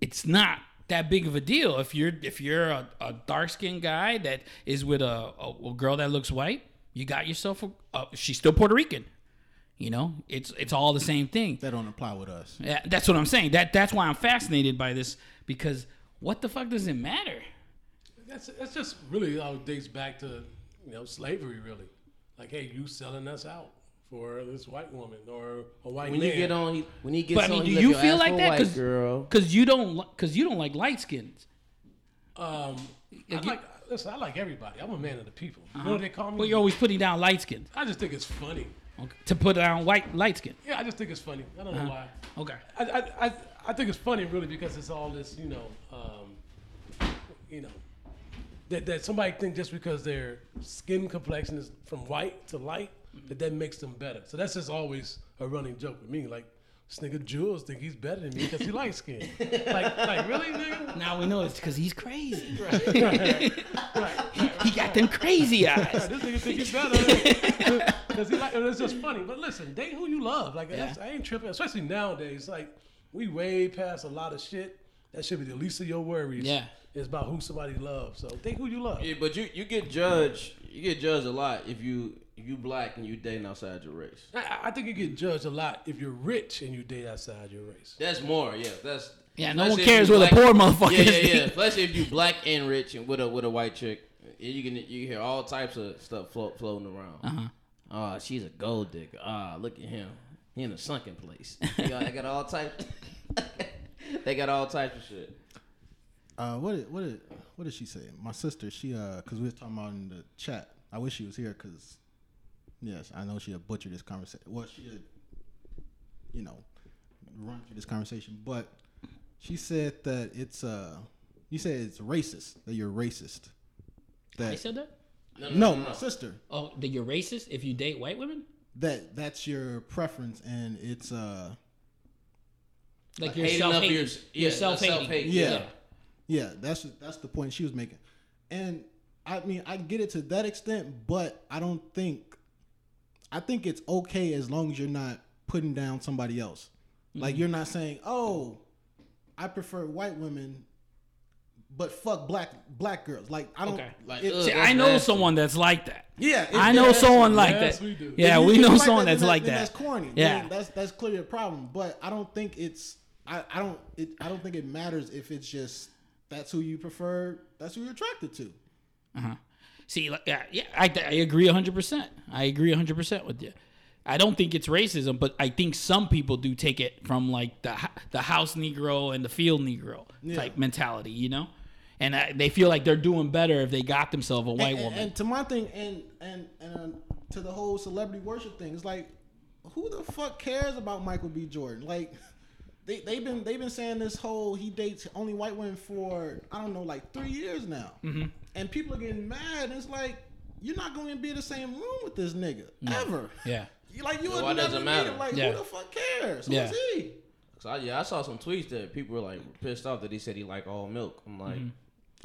it's not that big of a deal if you're if you're a, a dark skinned guy that is with a, a, a girl that looks white. You got yourself a, a she's still Puerto Rican. You know, it's it's all the same thing. That don't apply with us. Yeah, that's what I'm saying. That that's why I'm fascinated by this because what the fuck does it matter? That's that's just really how it dates back to you know slavery, really. Like, hey, you selling us out for this white woman or a white When man. you get on, he, when he gets But I on, mean, he do you feel like that? Cause, girl. Cause you don't li- cause you don't like light skins. Um, I like listen. I like everybody. I'm a man of the people. You know what they call me? Well, you're always putting down light skins I just think it's funny. okay. to put down white light skin. Yeah, I just think it's funny. I don't know why. Okay. I, I, I, I think it's funny really because it's all this, you know, um, you know, that, that somebody think just because their skin complexion is from white to light that that makes them better. So that's just always a running joke with me. Like this nigga Jules think he's better than me because he light skinned. like, like really, nigga? Now we know it's because he's crazy. <laughs> Right, right. <laughs> right. He got them crazy Right, eyes. this nigga think he's better because he like. It's just funny. But listen, date who you love. Like that's, I ain't tripping. Especially nowadays, like we way past a lot of shit. That should be the least of your worries. Yeah. it's about who somebody loves. So date who you love. Yeah, but you you get judged. You get judged a lot if you if you black and you dating outside your race. I, I think you get judged a lot if you're rich and you date outside your race. That's more. Yeah, that's. Yeah, no one cares you where the poor motherfucker Yeah, is. yeah, yeah. Especially if you black and rich and with a with a white chick, you can you hear all types of stuff float, floating around. Uh-huh. Oh, she's a gold digger. Ah, look at him. He in a sunken place. <laughs> They got, they got all types. <laughs> they got all types of shit. Uh, what did what did what did she say? My sister, she uh, cause we was talking about in the chat. I wish she was here, cause yes, I know she had butchered this conversation. Well, she had, you know, run through this conversation, but she said that it's uh, you said it's racist that you're racist. That They said that? no, my sister. Oh, that you're racist if you date white women? That that's your preference, and it's uh, Like you're self-hating. your- You're yeah, self-hating. self-hating. Yeah. Yeah, that's that's the point she was making. And I mean, I get it to that extent, but I don't think I think it's okay as long as you're not putting down somebody else. Like Mm-hmm. you're not saying, "Oh, I prefer white women, but fuck black black girls." Like I don't Okay. Like, it- ugh. See, I know nasty. someone that's like that. yeah, it- I know yeah, someone like Yes, that. we do. Yeah, we know if you someone that, that's like then that. That's corny. Yeah. Then that's that's clearly a problem. But I don't think it's I, I don't it, I don't think it matters if it's just that's who you prefer. That's who you're attracted to. See, like, yeah, yeah, I, I agree 100%. I agree 100% with you. I don't think it's racism, but I think some people do take it from like the the house Negro and the field Negro type mentality, you know? And I, they feel like they're doing better if they got themselves a white and, woman. And to my thing, and and and uh, to the whole celebrity worship thing, it's like, who the fuck cares about Michael B. Jordan? Like, they they've been they've been saying this whole he dates only white women for I don't know like three years now, Mm-hmm. And people are getting mad. And it's like you're not going to be in the same room with this nigga ever. yeah. <laughs> You like you Why would does never it matter? Like Yeah. who the fuck cares? Who's Yeah. he? So I, yeah, I saw some tweets that people were like pissed off that he said he like all milk. I'm like, Mm-hmm.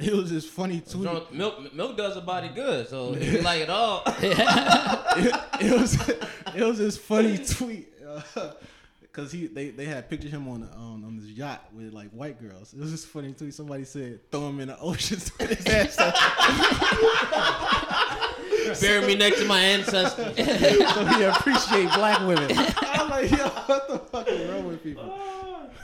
<laughs> It was this funny tweet. "Drunk- milk milk does a body good, so <laughs> if you like it all. it was it was this funny tweet because he they, they had pictured him on the, um, on this yacht with like white girls. It was just funny too. Somebody said throw him in the ocean. with <laughs> his ass out. Bury me next to my ancestors. <laughs> so he appreciate black women. I'm like, yo, what the fuck is wrong with people?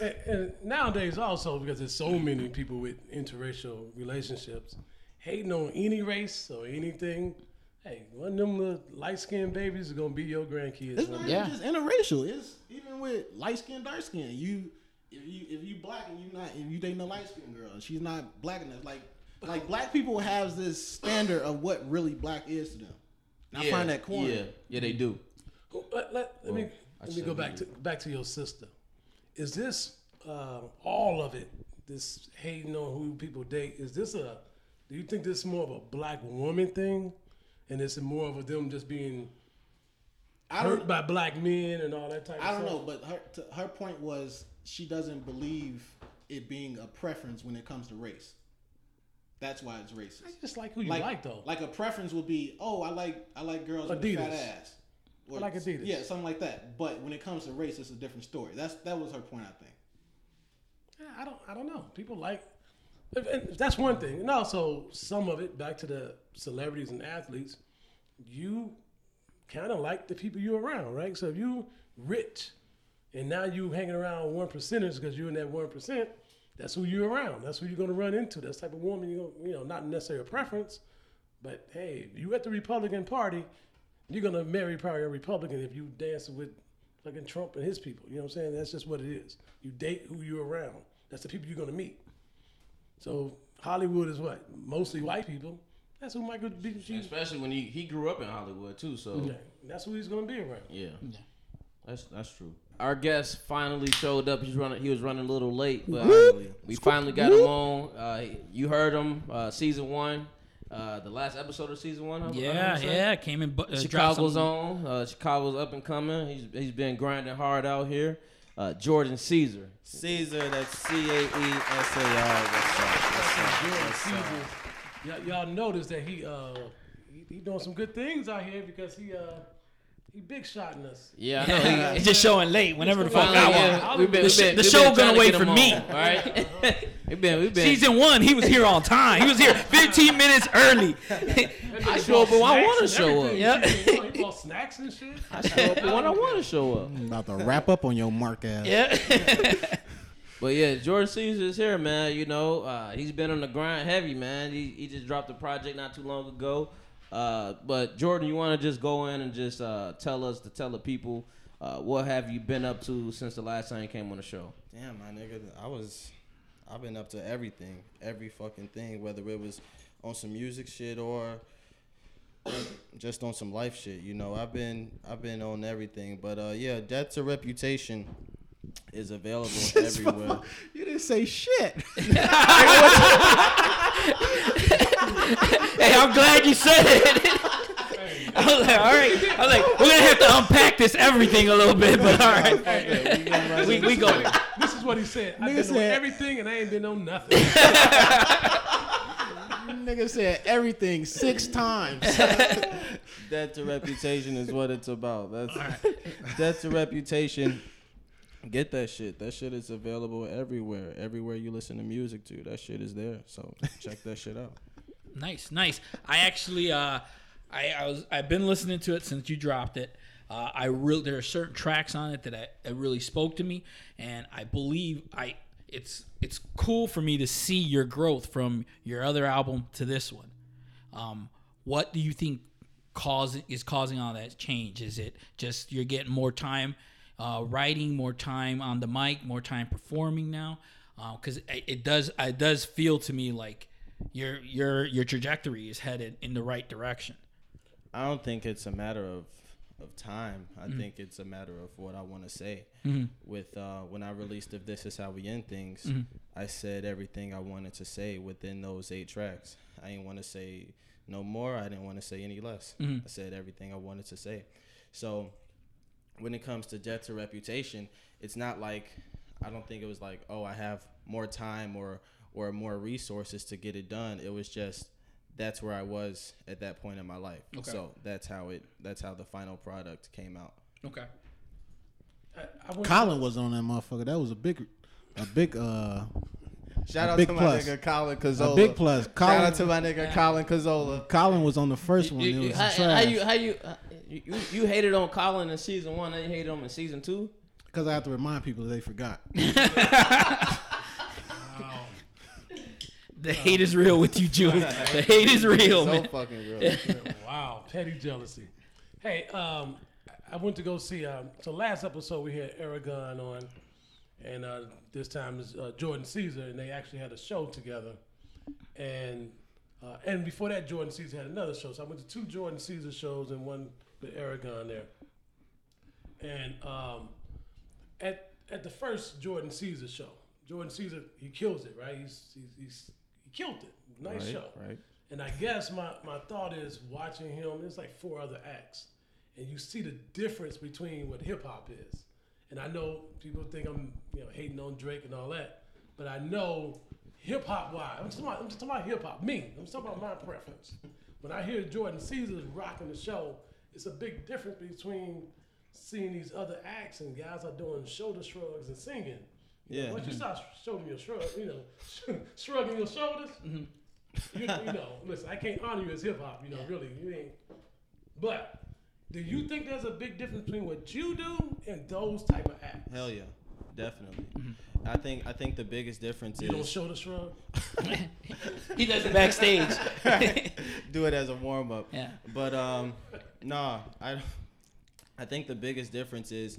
And, and nowadays also because there's so many people with interracial relationships, hating on any race or anything. Hey, one of them light skinned babies is gonna be your grandkids. It's not Yeah. just interracial. It's even with light skin, dark skin. You if you if you black and you not if you dating a light skinned girl and she's not black enough, like like black people have this standard of what really black is to them. And I find that corny. Yeah, yeah, they do. Who- Let, let, let me I let me go said back to back to your sister. Is this uh, all of it? This hating on who people date? Is this a? Do you think this is more of a black woman thing, and it's more of a them just being I hurt by black men and all that type? Of stuff. I don't stuff? know, but her her point was she doesn't believe it being a preference when it comes to race. That's why it's racist. I just like who you like, though. Like a preference would be, oh, I like I like girls with fat ass. Or- I like Adidas. Yeah, something like that. But when it comes to race, it's a different story. That's that was her point, I think. I don't. I don't know. People like. and that's one thing, and also some of it back to the celebrities and athletes. You kind of like the people you're around, right? So if you rich and now you hanging around one percenters because you're in that one percent, that's who you're around. That's who you're gonna run into. That's type of woman you you know, not necessarily a preference, but hey, you at the Republican Party, you're gonna marry probably a Republican if you dancing with fucking Trump and his people. You know what I'm saying? That's just what it is. You date who you're around. That's the people you're gonna meet. So Hollywood is what mostly white people. That's who Michael B. G. Especially when he he grew up in Hollywood too. So Yeah, that's who he's gonna be around. yeah, that's that's true. Our guest finally showed up. He's running. He was running a little late, but we finally got him on. Uh, you heard him. Uh, season one, uh, the last episode of season one. I- I Yeah, wanna yeah. Came in. bu- Uh, Chicago's on. Uh, Chicago's up and coming. He's he's been grinding hard out here. Uh, Jordan Caesar. Caesar, that's C A E S A R. What's up? What's up? Jordan What's up? Caesar, y'all, y'all notice that he uh he, he doing some good things out here because he uh he big shotting us. Yeah, I <laughs> know. He, It's just showing late whenever the fuck Finally, I yeah, want. been- The we've sh- the show gonna wait for me. on, all right? <laughs> we've been we've been Season one, he was here on time. He was here 15 minutes early. <laughs> I show up when I want to show up. Yeah. He bought snacks and shit. I show up when I want to show up. About to wrap up on your mark ass. yeah. But yeah, Jordan Caesar is here, man. You know, uh, he's been on the grind heavy, man. He, he just dropped a project not too long ago. Uh, but Jordan, you want to just go in and just uh, tell us to tell the people uh, what have you been up to since the last time you came on the show? Damn, my nigga, I was, I've been up to everything, every fucking thing, whether it was on some music shit or just on some life shit. You know, I've been, I've been on everything. But uh, yeah, Death to Reputation is available <laughs> everywhere. You didn't say shit. <laughs> <laughs> Hey, I'm glad you said it. I was like, all right. I was like, we're gonna have to unpack this everything a little bit, but all right. We we go. This is what he said. I've Nigga been on said- everything and I ain't been on nothing. Nigga said everything six times. Death to Reputation is what it's about. That's Death to Reputation. Get that shit. That shit is available everywhere. Everywhere you listen to music to, that shit is there. So check that shit out. <laughs> Nice, nice. I actually, uh, I, I was, I've been listening to it since you dropped it. Uh, I really, there are certain tracks on it that I, really spoke to me, and I believe I, it's, it's cool for me to see your growth from your other album to this one. Um, what do you think causing is causing all that change? Is it just you're getting more time uh, writing, more time on the mic, more time performing now? Uh, because it, it does, it does feel to me like your your your trajectory is headed in the right direction. I don't think it's a matter of of time. I mm-hmm. think it's a matter of what I want to say. Mm-hmm. With uh, when I released "If This Is How We End Things," mm-hmm. I said everything I wanted to say within those eight tracks. I didn't want to say no more. I didn't want to say any less. I said everything I wanted to say. So when it comes to Death to Reputation, it's not like I don't think it was like, oh, I have more time or or more resources to get it done. It was just that's where I was at that point in my life. Okay. So that's how it that's how the final product came out. Okay. I, I went Colin was on that motherfucker. That was a big, a big, uh, Shout out big to plus. my nigga Colin Cazola. a big plus. Shout out to my nigga Colin Cazola. Colin was on the first one. It You- was how, trash. how you how you, uh, you you you hated on Colin in season one, and you hated him in season two? Because I have to remind people they forgot. <laughs> The hate is real with you, Julie. <laughs> The hate is real, So man. fucking real. <laughs> Wow, petty jealousy. Hey, um, I went to go see. Um, so last episode we had Aragon on, and uh, this time is uh, Jordan Caesar, and they actually had a show together. And uh, and before that, Jordan Caesar had another show. So I went to two Jordan Caesar shows and one with Aragon there. And um, at at the first Jordan Caesar show, Jordan Caesar he kills it, right? He's he's, he's he killed it. Nice Right, show. right. And I guess my, my thought is watching him, there's like four other acts. And you see the difference between what hip hop is. And I know people think I'm you know hating on Drake and all that, but I know hip hop wise. I'm just talking about, I'm talking about hip hop. Me. I'm talking about my preference. When I hear Jordan Caesar rocking the show, it's a big difference between seeing these other acts and guys are doing shoulder shrugs and singing. You know, Yeah. Once you mm-hmm. start showing your shrug, you know, <laughs> shrugging your shoulders, mm-hmm. you, you know, listen, I can't honor you as hip hop, you know, really, you ain't. But Do you think there's a big difference between what you do and those type of acts? Hell yeah, definitely. Mm-hmm. I think I think the biggest difference You is you don't show the shrug. <laughs> He does it backstage. <laughs> do it as a warm up. Yeah. But um, nah, I I think the biggest difference is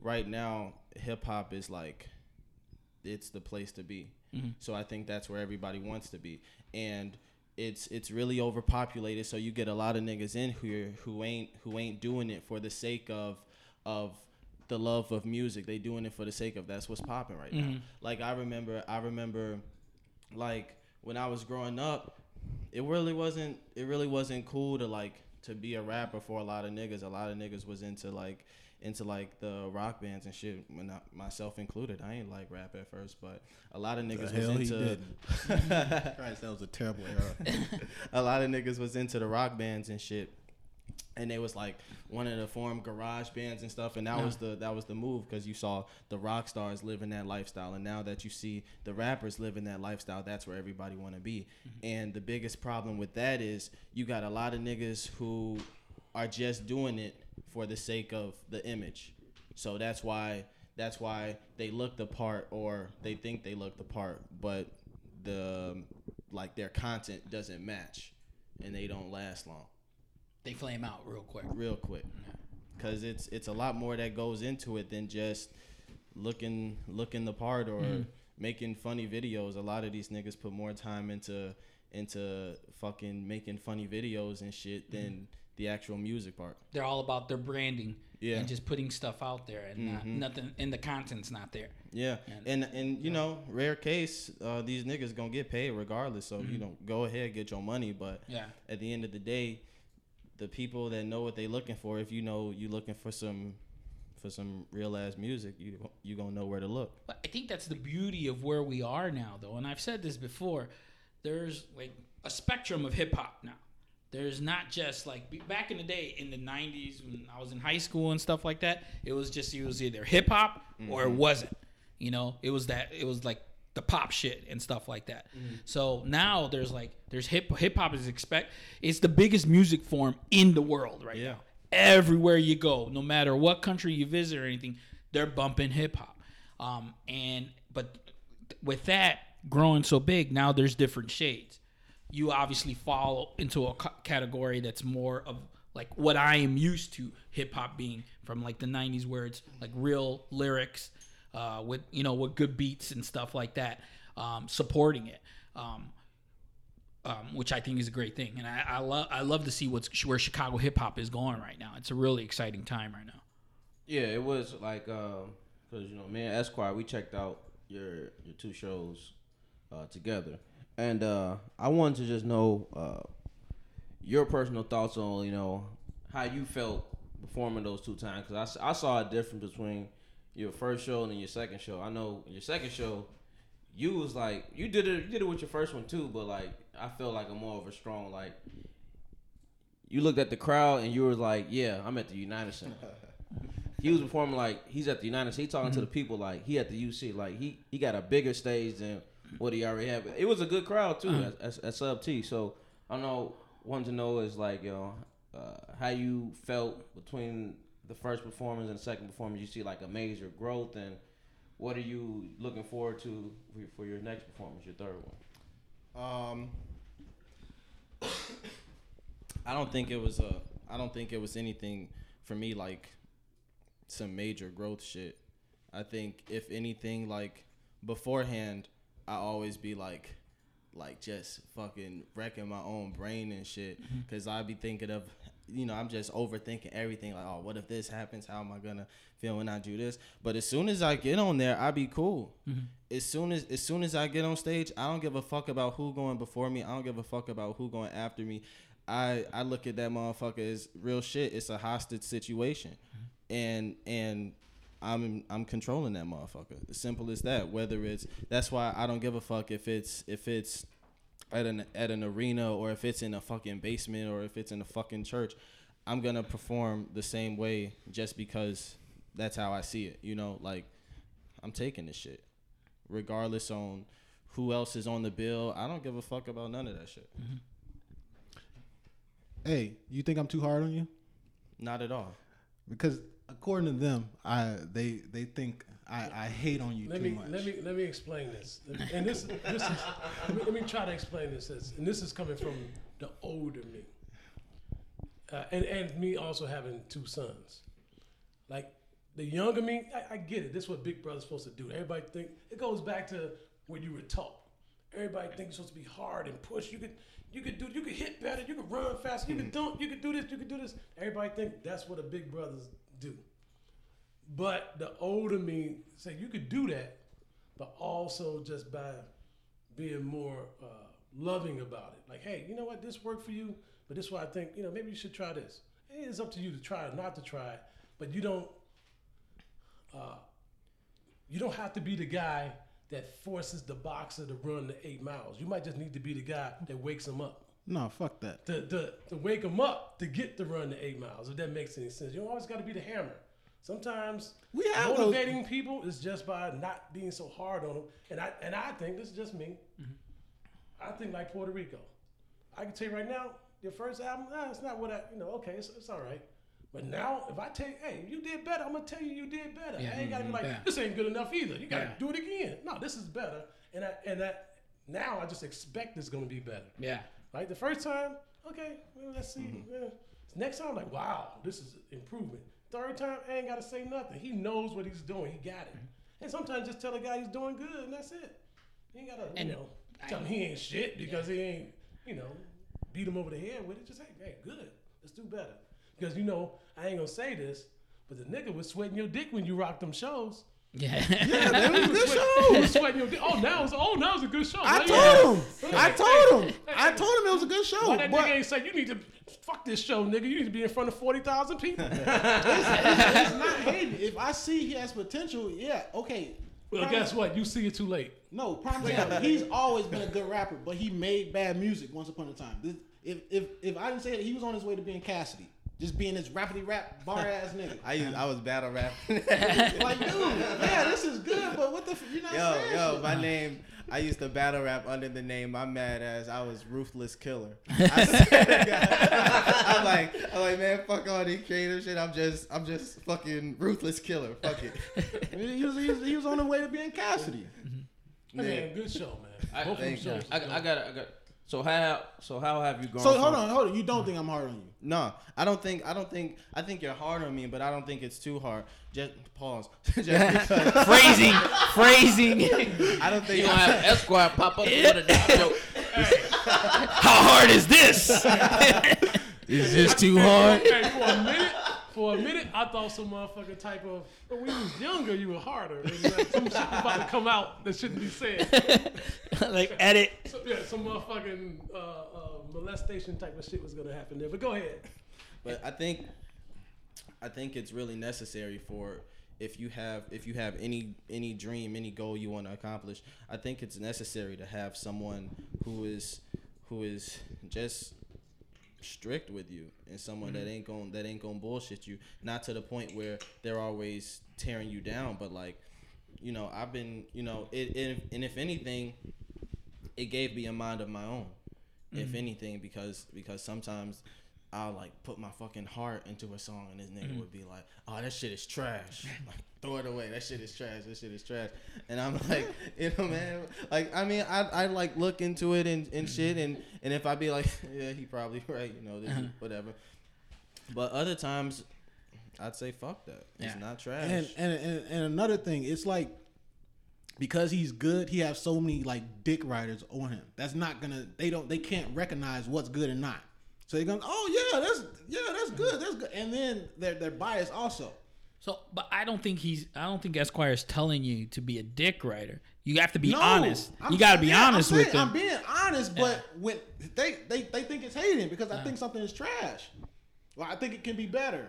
right now hip hop is like it's the place to be. Mm-hmm. So I think that's where everybody wants to be, and it's it's really overpopulated. So you get a lot of niggas in here who ain't who ain't doing it for the sake of of the love of music. They doing it for the sake of that's what's popping right now. Mm-hmm. Like I remember, I remember, like when I was growing up, it really wasn't it really wasn't cool to like to be a rapper for a lot of niggas. A lot of niggas was into like into like the rock bands and shit. Myself included, I ain't like rap at first, but a lot of niggas hell was into. <laughs> Christ, that was a terrible era. <laughs> a lot of niggas was into the rock bands and shit. And they was like wanted to form garage bands and stuff, and that was the that was the move because you saw the rock stars living that lifestyle, and now that you see the rappers living that lifestyle, that's where everybody want to be. Mm-hmm. And the biggest problem with that is you got a lot of niggas who are just doing it for the sake of the image. So that's why that's why they look the part or they think they look the part, but the like their content doesn't match and they don't last long they flame out real quick. real quick because it's it's a lot more that goes into it than just looking looking the part or mm-hmm. making funny videos a lot of these niggas put more time into into fucking making funny videos and shit mm-hmm. than the actual music part They're all about their branding Yeah. and just putting stuff out there and not, mm-hmm. nothing and the content's not there. Yeah, And- and and you know, rare case, uh, these niggas gonna get paid regardless. So you know, go ahead, get your money. But Yeah. at the end of the day, the people that know what they looking for, if you know you looking for some for some real ass music, you you gonna know where to look. But I think that's the beauty of where we are now, though. And I've said this before. There's like a spectrum of hip hop now. There's not just like back in the day in the '90s when I was in high school and stuff like that. It was just it was either hip hop or it mm-hmm. wasn't. You know, it was that it was like the pop shit and stuff like that. So now there's like there's hip hip hop is expect it's the biggest music form in the world right now. Everywhere you go, no matter what country you visit or anything, they're bumping hip hop. Um, and but with that growing so big, now there's different shades. You obviously fall into a category that's more of like what I am used to hip hop being from like the '90s, where it's like real lyrics uh, with you know with good beats and stuff like that, um, supporting it. Um, um, which I think is a great thing, and I, I love I love to see what's where Chicago hip hop is going right now. It's a really exciting time right now. Yeah, it was like because you know me and Esquire we checked out your your two shows uh, together, and uh, I wanted to just know uh, your personal thoughts on you know how you felt performing those two times because I saw a difference between your first show and then your second show. I know your second show you was like you did it you did it with your first one too, but like I felt like I'm more of a strong like you looked at the crowd and you were like, yeah, I'm at the United Center. <laughs> he was performing like he's at the United States. He talking to the people like he at the UC. Like he he got a bigger stage than what he already had. It was a good crowd too at, at, at Sub T. So I know. Wanted to know is like you know uh, how you felt between the first performance and the second performance. You see like a major growth and what are you looking forward to for your, for your next performance, your third one? Um, <coughs> I don't think it was a. I don't think it was anything for me like some major growth shit. I think if anything, like beforehand, I always be like, like just fucking wrecking my own brain and shit, because I'd be thinking of, you know, I'm just overthinking everything. Like, oh, what if this happens? How am I gonna feel when I do this? But as soon as I get on there, I be cool. Mm-hmm. As soon as as soon as I get on stage, I don't give a fuck about who going before me. I don't give a fuck about who going after me. I I look at that motherfucker as real shit. It's a hostage situation, mm-hmm. and and I'm I'm controlling that motherfucker. As simple as that. Whether it's that's why I don't give a fuck if it's if it's at an at an arena or if it's in a fucking basement or if it's in a fucking church. I'm gonna perform the same way just because that's how I see it. You know, like I'm taking this shit, regardless on who else is on the bill. I don't give a fuck about none of that shit. Hey, you think I'm too hard on you? Not at all. because according to them, I they they think I, I hate on you Let too me much. let me let me explain this. And this this is let me, let me try to explain this. And this is coming from the older me, uh, and and me also having two sons. Like the younger me, I, I get it. This is what Big Brother's supposed to do. Everybody think it goes back to when you were taught. Everybody thinks it's supposed to be hard and push. You could you could do you could hit better. You could run faster. You could dunk. You could do this. You could do this. Everybody think that's what a Big Brothers do. But the older me say you could do that, but also just by being more uh, loving about it. Like, hey, you know what? This worked for you, but this is why I think you know maybe you should try this. It's up to you to try or not to try but you don't. Uh, you don't have to be the guy that forces the boxer to run the eight miles. You might just need to be the guy that wakes him up. No, fuck that. To, to, to wake him up to get to run the eight miles, if that makes any sense. You don't always got to be the hammer. Sometimes We have those- motivating people is just by not being so hard on them. And I and I think this is just me. I think like Puerto Rico. I can tell you right now, your first album, ah, it's not what I, you know, okay, it's, it's all right. But now, if I tell you, hey, you did better, I'm gonna tell you you did better. Yeah, I ain't gotta be like, yeah. this ain't good enough either. You gotta Yeah. do it again. No, this is better. And I and that now I just expect it's gonna be better. Yeah. Right? The first time, okay, well, let's see. Mm-hmm. Yeah. Next time, like, wow, this is improvement. Third time, I ain't got to say nothing. He knows what he's doing. He got it. Mm-hmm. And sometimes just tell a guy he's doing good, and that's it. You ain't got to, you And know, tell him he ain't shit because he ain't, you know, beat him over the head with it. Just, hey, hey, good. Let's do better. Because, you know, I ain't going to say this, but the nigga was sweating your dick when you rocked them shows. Yeah. Yeah, that was a good <laughs> show. was sweating your dick. Oh, now it's, oh, now it's a good show. I Now told him. I told him. I told him it was a good show. Why that But nigga ain't say you need to fuck this show, nigga? You need to be in front of forty thousand people. <laughs> it's not hating. If I see he has potential, yeah, okay. well, Prime- guess what? You see it too late. No, prime example. He's always been a good rapper, but he made bad music once upon a time. This, if if if I didn't say it, he was on his way to being Cassidy, just being this rappity rap bar ass nigga. <laughs> I used, I was battle rap. <laughs> like, dude, yeah, this is good, but what the? f- You're not yo, saying yo, shit. my name. I used to battle rap under the name I'm mad as I was ruthless killer. <laughs> I I'm like, I'm like, man, fuck all these creative shit. I'm just, I'm just fucking ruthless killer. Fuck it. He was, he was he was on the way to being Cassidy. Mm-hmm. I mean, good show, man. I, Both thank you. shows. I, I got, I got. So how, so how have you gone? So from- hold on, hold on. You don't think I'm hard on you? No, I don't think, I don't think, I think you're hard on me, but I don't think it's too hard. Just pause. <laughs> just <laughs> phrasing, phrasing. I don't think You don't have Esquire pop up with a <laughs> dot joke. How hard is this? is this too hard? Hey, for a minute, for a minute, I thought some motherfucking type of. But when you was younger, you were harder. And like some shit about to come out that shouldn't be said. <laughs> like edit. So, yeah, some motherfucking uh, uh, molestation type of shit was gonna happen there. But go ahead. But I think I think it's really necessary for if you have if you have any any dream, any goal you want to accomplish, I think it's necessary to have someone who is who is just strict with you and someone that mm-hmm. ain't going that ain't going to bullshit you. Not to the point where they're always tearing you down but like you know I've been you know it, it and if anything it gave me a mind of my own if mm-hmm. anything because because sometimes I'll like put my fucking heart into a song and this nigga mm-hmm. would be like oh that shit is trash <laughs> like throw it away that shit is trash that shit is trash and I'm <laughs> like you know man like I mean I, I like look into it and, and shit mm-hmm. and and if I be like <laughs> yeah he probably right you know this uh-huh. whatever but other times I'd say fuck that it's Yeah. not trash And, and and and another thing, it's like because he's good, he has so many like dick riders on him. That's not gonna. They don't. They can't recognize what's good and not. So they're going, oh yeah, that's yeah, that's good, that's good. And then they're they're biased also. So, but I don't think he's. I don't think Esquire is telling you to be a dick rider. You have to be No, honest. I'm you got to be yeah, honest saying- with them. I'm being honest, but when they, they they think it's hating because I think something is trash. Well, I think it can be better.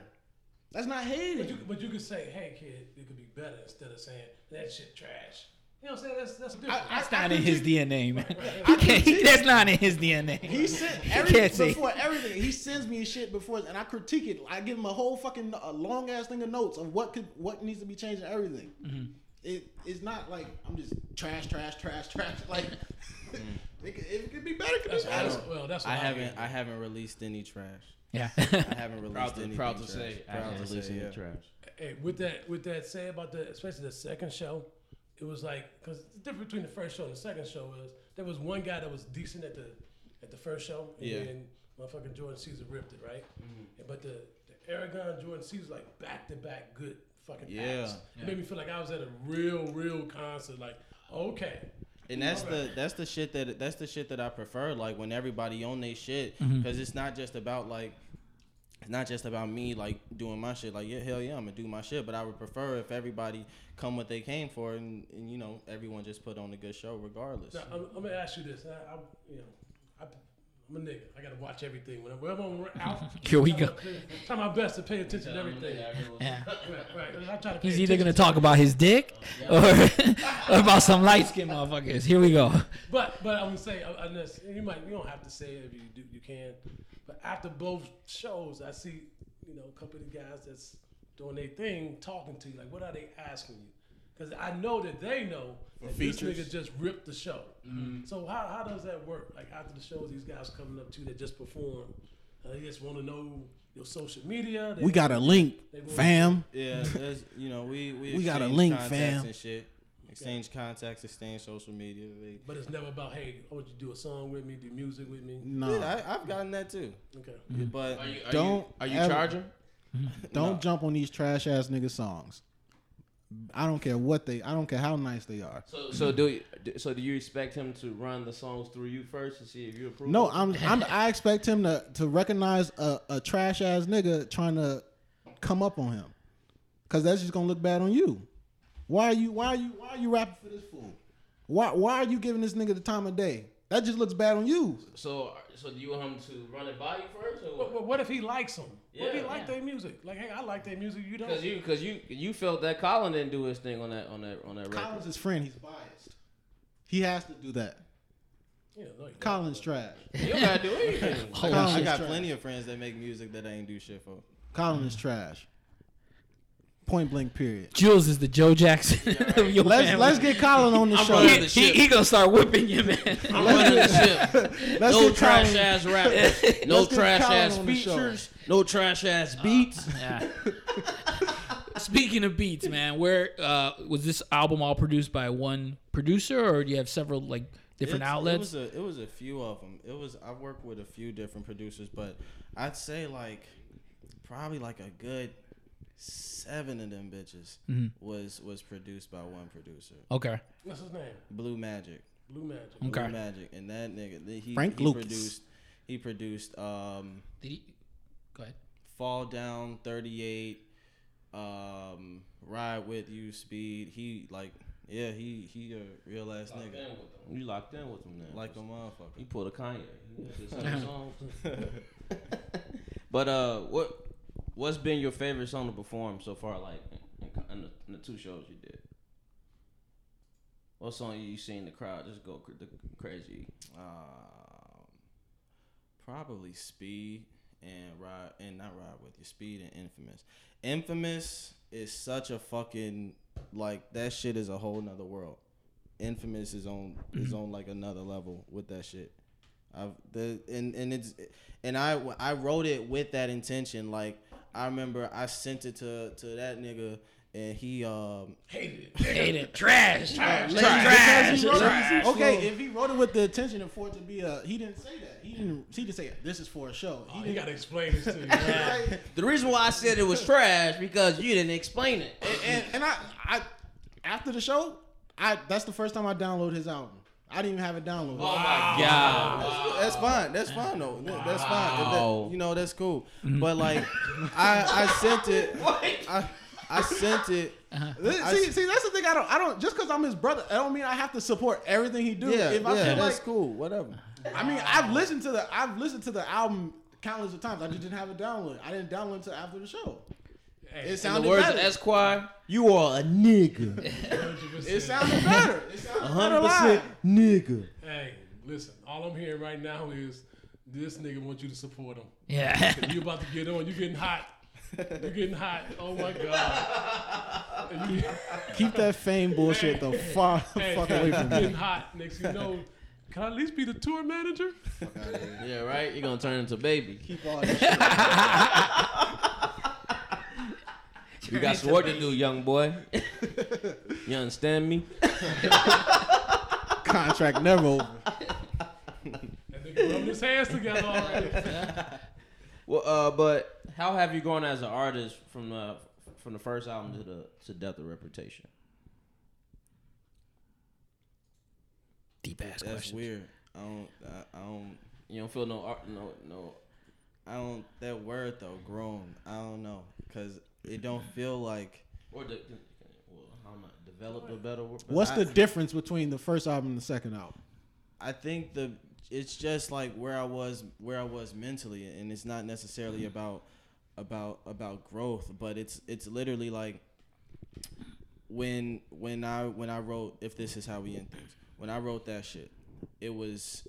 That's not But you, hating. but you could say, "Hey, kid, it could be better," instead of saying that shit trash. You know what I'm saying? That's that's different. I- That's I not in his critique- DNA, man. right. He can't, he- that's not in his DNA. He sent He every, can't say- before everything. He sends me shit before, and I critique it. I give him a whole fucking a long ass thing of notes of what could what needs to be changed and everything. Mm-hmm. It it's not like I'm just trash, trash, trash, trash. <laughs> Like It could, it could be better. It could That's, be that's, better. well, that's I what haven't. get. I haven't released any trash. Yeah. I <laughs> haven't released Proud to, anything proud to trash. say, I Proud haven't to released say, any yeah. trash. Hey, with that, with that said about the, especially the second show, it was like because the difference between the first show and the second show was there was one guy that was decent at the at the first show, and Yeah. then motherfucking Jordan Caesar ripped it, right? But the, the Aragon Jordan Caesar like back to back good fucking Yeah. acts. It made me feel like I was at a real, real concert. Like, okay, And that's All the that's the shit that that's the shit that I prefer. Like when everybody on their shit, Mm-hmm. because it's not just about like. It's not just about me like doing my shit. Like yeah, hell yeah, I'm gonna do my shit. But I would prefer if everybody come what they came for, and, and you know everyone just put on a good show regardless. Now, I'm, I'm gonna ask you this. I, I you know, I, I'm a nigga. I gotta watch everything. Whenever I'm out, <laughs> Here we go. try my- best to pay attention to everything. Yeah. Right, right. To He's either gonna talk about his dick or, <laughs> or about some light skinned motherfuckers. Here we go. But but I'm gonna say uh, I, I you might you don't have to say it if you do you can. But after both shows, I see you know a couple of the guys that's doing their thing, talking to you. Like, what are they asking you? Because I know that they know that features. this nigga just ripped the show. So how, how does that work? Like after the shows, these guys coming up to that just perform. Uh, they just want to know your social media. They We got a link, fam. Yeah, you know we we, We got a link, fam. and shit. Exchange contacts, exchange social media. They, But it's never about hey, I want you to do a song with me, do music with me. No, yeah, I, I've gotten that too. Okay. Mm-hmm. But Are you, are Don't you, are you ever- charging? <laughs> don't jump on these trash ass nigga songs. I don't care what they. I don't care how nice they are. So, so do you, so do you expect him to run the songs through you first to see if you approve? No. I'm. I'm I expect him to to recognize a, a trash ass nigga trying to come up on him, cause that's just gonna look bad on you. Why are you? Why are you? Why are you rapping for this fool? Why Why are you giving this nigga the time of day? That just looks bad on you. So, so do you want him to run it by you first, or But, what? but what if he likes them? what if he Yeah. like their music? Like, hey, I like their music. You don't. Because you, because you, you felt that Colin didn't do his thing on that, on that, on that record. Colin's his friend. He's biased. He has to do that. Yeah, no, Colin's trash. You don't gotta do <laughs> anything. I got, I got trash. plenty of friends that make music that I ain't do shit for. Colin is trash. Point blank. Period. Jules is the Joe Jackson of your Let's family. let's get Colin on the I'm show. running He, the he, ship. he gonna start whipping you, man. I'm running the ship. Let's no get trash Colin- ass rappers. No Let's trash Colin ass on the show. features. No trash ass beats. Yeah. <laughs> Speaking of beats, man, where uh, was this album all produced by one producer, or do you have several like different It's- outlets? It was a it was a few of them. It was I worked with a few different producers, but I'd say like probably like a good seven of them bitches Mm-hmm. was was produced by one producer, okay, What's his name? Blue Magic. Blue Magic. Okay. Blue Magic, and that nigga he Frank he Lucas. produced he produced um did he? Go ahead. Fall Down 38 um Ride With You Speed. He like yeah, he he a real ass Locked nigga. in with them. You locked in with him now. Like a motherfucker. He pulled a Kanye. He did some songs. but uh, what what's been your favorite song to perform so far? Like in, in, the, in the two shows you did. What song you seen the crowd just go cr- crazy? Um, probably Speed and Ride and not Ride with you. Speed and Infamous. Infamous is such a fucking like that shit is a whole nother world. Infamous is on is on like another level with that shit. I've the and and it's and I I wrote it with that intention. Like I remember I sent it to to that nigga and he um Hated it. Hate it. Trash. Trash. Because Trash. he wrote Trash. Okay, if he wrote it with the intention of for it to be a, he didn't say that. He didn't. He didn't say this is for a show. He Oh, you didn't. gotta explain this to <laughs> you. The reason why I said it was trash because you didn't explain it. and, and I, I, after the show, I that's the first time I downloaded his album. I didn't even have it downloaded. Oh my god! That's, that's fine. That's fine though. That- That's fine. If that- you know, that's cool. Mm-hmm. But like, <laughs> I I sent it. I, I sent it. Uh-huh. I- see, see, that's the thing. I don't, I don't. Just because I'm his brother, I don't mean I have to support everything he do. Yeah, if I yeah, feel that's like, cool. Whatever. I mean, I've listened to the, I've listened to the album countless of times. I just didn't have it downloaded. I didn't download it until after the show. Hey, It In the words better. of Esquire, you are a nigga. <laughs> it sounded <laughs> better. It sounded better Hundred live. percent, nigga. Hey, listen. All I'm hearing right now is this nigga wants you to support him. Yeah. You about to get on. You getting hot. You're getting hot. Oh my god. <laughs> Keep that fame bullshit the far hey, fuck away from me. getting hot. Next you know, Can I at least be the tour manager? Yeah, right. You're gonna turn into baby. Keep all this shit. You got some work to do, young boy. <laughs> you understand me? <laughs> Contract never over. That nigga rubbing his hands together already. <laughs> Well, uh, but how have you grown as an artist from the from the first album to the to Death of Reputation? Deep ass That's question. weird. I don't. I, I don't. You don't feel no art, no no. I don't. That word though, grown. I don't know, cause it don't feel like. Or the, well, how am I develop a better word? What's I- the difference between the first album and the second album? I think the it's just like where I was where I was mentally and it's not necessarily mm-hmm. about about about growth but it's it's literally like when when I when I wrote if this is how we end things when I wrote that shit it was